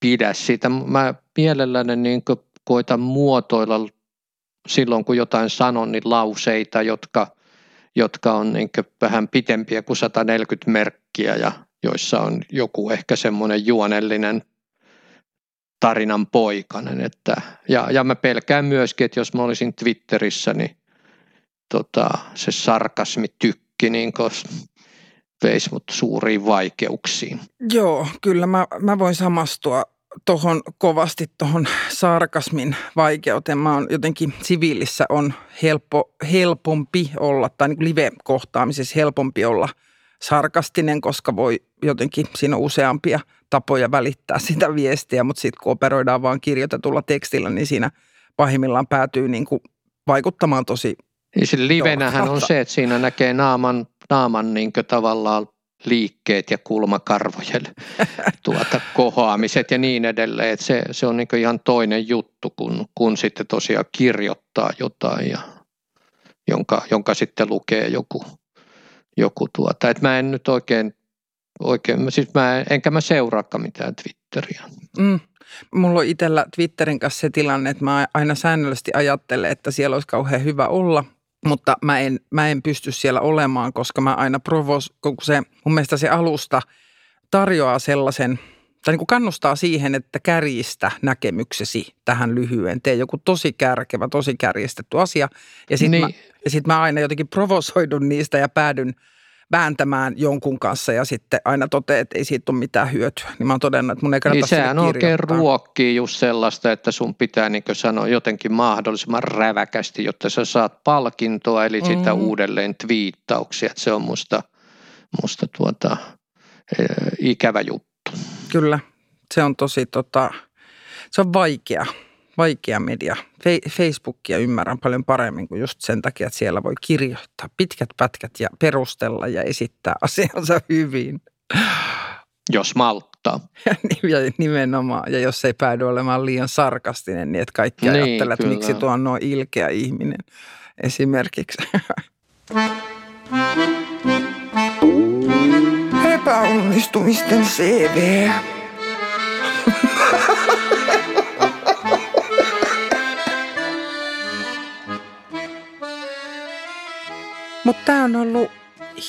pidä sitä. Mä mielelläni niin koitan muotoilla silloin, kun jotain sanon, niin lauseita, jotka, jotka on niin vähän pitempiä kuin 140 merkkiä ja joissa on joku ehkä semmoinen juonellinen tarinan poikainen. Että, ja, ja mä pelkään myöskin, että jos mä olisin Twitterissä, niin tota, se sarkasmi tykki, niin veisi mut suuriin vaikeuksiin. Joo, kyllä mä, mä voin samastua tuohon kovasti tuohon sarkasmin vaikeuteen. Mä oon jotenkin siviilissä on helppo, helpompi olla, tai niin live-kohtaamisessa helpompi olla sarkastinen, koska voi jotenkin, siinä on useampia tapoja välittää [laughs] sitä viestiä, mutta sitten kun operoidaan vaan kirjoitetulla tekstillä, niin siinä pahimmillaan päätyy niin kuin vaikuttamaan tosi niin livenähän on se, että siinä näkee naaman naaman niin tavallaan liikkeet ja kulmakarvojen [laughs] tuota, kohoamiset ja niin edelleen. Et se, se on niin ihan toinen juttu, kun, kun sitten tosiaan kirjoittaa jotain, ja, jonka, jonka sitten lukee joku. Joku tuota. Et mä en nyt oikein, oikein siis mä, enkä mä seuraakaan mitään Twitteriä. Mm. Mulla on itsellä Twitterin kanssa se tilanne, että mä aina säännöllisesti ajattelen, että siellä olisi kauhean hyvä olla – mutta mä en, mä en pysty siellä olemaan, koska mä aina provos, kun se, mun mielestä se alusta tarjoaa sellaisen, tai niin kuin kannustaa siihen, että kärjistä näkemyksesi tähän lyhyen. Tee joku tosi kärkevä, tosi kärjistetty asia. Ja sitten niin. mä, sit mä aina jotenkin provosoidun niistä ja päädyn – vääntämään jonkun kanssa ja sitten aina toteaa, että ei siitä ole mitään hyötyä. Niin mä oon todennut, että mun ei kannata niin sehän oikein ruokkii just sellaista, että sun pitää niin sanoa jotenkin mahdollisimman räväkästi, jotta sä saat palkintoa, eli mm. sitä uudelleen twiittauksia. Että se on musta, musta tuota, e, ikävä juttu. Kyllä, se on tosi tota, se on vaikea vaikea media. Facebookia ymmärrän paljon paremmin kuin just sen takia, että siellä voi kirjoittaa pitkät pätkät ja perustella ja esittää asiansa [laughs] hyvin. Jos malttaa. [laughs] ja nimenomaan. Ja jos ei päädy olemaan liian sarkastinen, niin että kaikki niin, ajattelee, että miksi tuo on noin ilkeä ihminen esimerkiksi. [laughs] Epäonnistumisten CV. Mutta tämä on ollut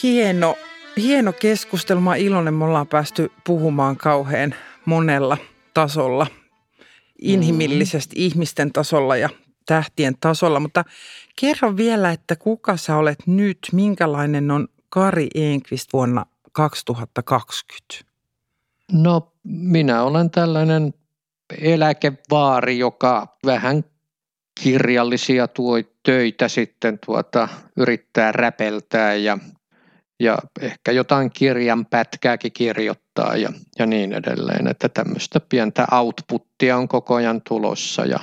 hieno, hieno keskustelu. Mä iloinen, me ollaan päästy puhumaan kauhean monella tasolla. Inhimillisesti mm. ihmisten tasolla ja tähtien tasolla, mutta kerro vielä, että kuka sä olet nyt, minkälainen on Kari Enqvist vuonna 2020? No minä olen tällainen eläkevaari, joka vähän kirjallisia tuo töitä sitten tuota, yrittää räpeltää ja, ja ehkä jotain kirjan pätkääkin kirjoittaa ja, ja niin edelleen. Että tämmöistä pientä outputtia on koko ajan tulossa ja,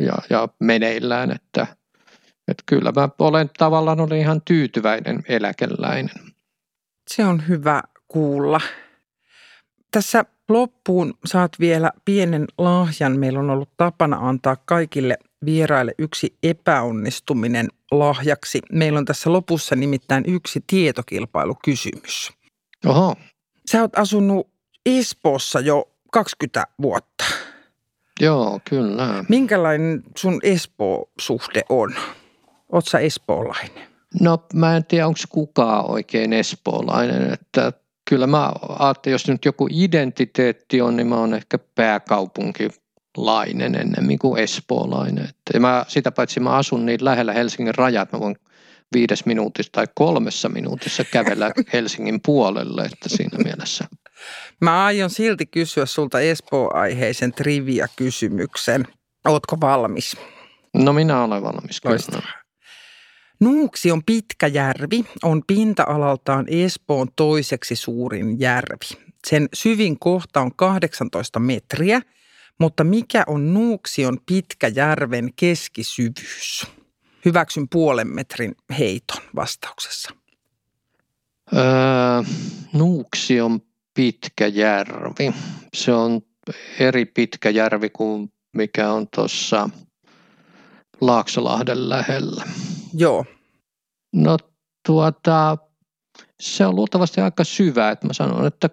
ja, ja meneillään, että, että kyllä mä olen tavallaan olen ihan tyytyväinen eläkeläinen. Se on hyvä kuulla. Tässä loppuun saat vielä pienen lahjan. Meillä on ollut tapana antaa kaikille vieraille yksi epäonnistuminen lahjaksi. Meillä on tässä lopussa nimittäin yksi tietokilpailukysymys. Oho. Sä oot asunut Espoossa jo 20 vuotta. Joo, kyllä. Minkälainen sun Espoo-suhde on? Oot sä espoolainen? No mä en tiedä, onko kukaan oikein espoolainen, että kyllä mä ajattelin, jos nyt joku identiteetti on, niin mä oon ehkä pääkaupunkilainen ennemmin kuin espoolainen. Että mä, sitä paitsi mä asun niin lähellä Helsingin rajat, mä voin viides minuutissa tai kolmessa minuutissa kävellä [laughs] Helsingin puolelle, että siinä mielessä. Mä aion silti kysyä sulta Espoo-aiheisen trivia-kysymyksen. Ootko valmis? No minä olen valmis kyllä. Nuuksion pitkä järvi on pinta-alaltaan Espoon toiseksi suurin järvi. Sen syvin kohta on 18 metriä, mutta mikä on Nuuksion järven keskisyvyys? Hyväksyn puolen metrin heiton vastauksessa. Öö, Nuuksion järvi. Se on eri pitkä järvi kuin mikä on tuossa Laaksolahden lähellä. Joo. No tuota, se on luultavasti aika syvä, että mä sanon, että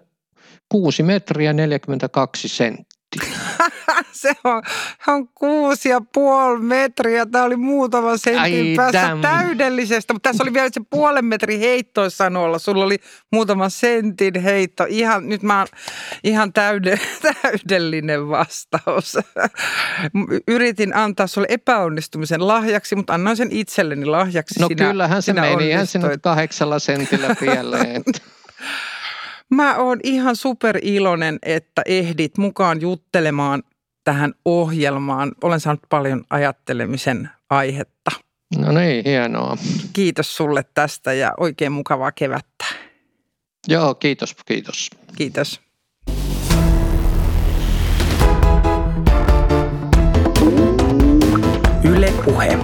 6 metriä 42 senttiä. [laughs] se on, on kuusi ja puoli metriä. Tämä oli muutama sentin Ai, päässä damn. täydellisestä, mutta tässä oli vielä se puolen metrin heitto sanoilla. Sulla oli muutama sentin heitto. Ihan, nyt mä oon ihan täyde, [laughs] täydellinen vastaus. [laughs] Yritin antaa sulle epäonnistumisen lahjaksi, mutta annoin sen itselleni lahjaksi. No sinä, kyllähän se meni, ihan sinne kahdeksalla sentillä pieleen. Mä oon ihan super iloinen, että ehdit mukaan juttelemaan tähän ohjelmaan. Olen saanut paljon ajattelemisen aihetta. No niin, hienoa. Kiitos sulle tästä ja oikein mukavaa kevättä. Joo, kiitos, kiitos. Kiitos. Yle Puhe.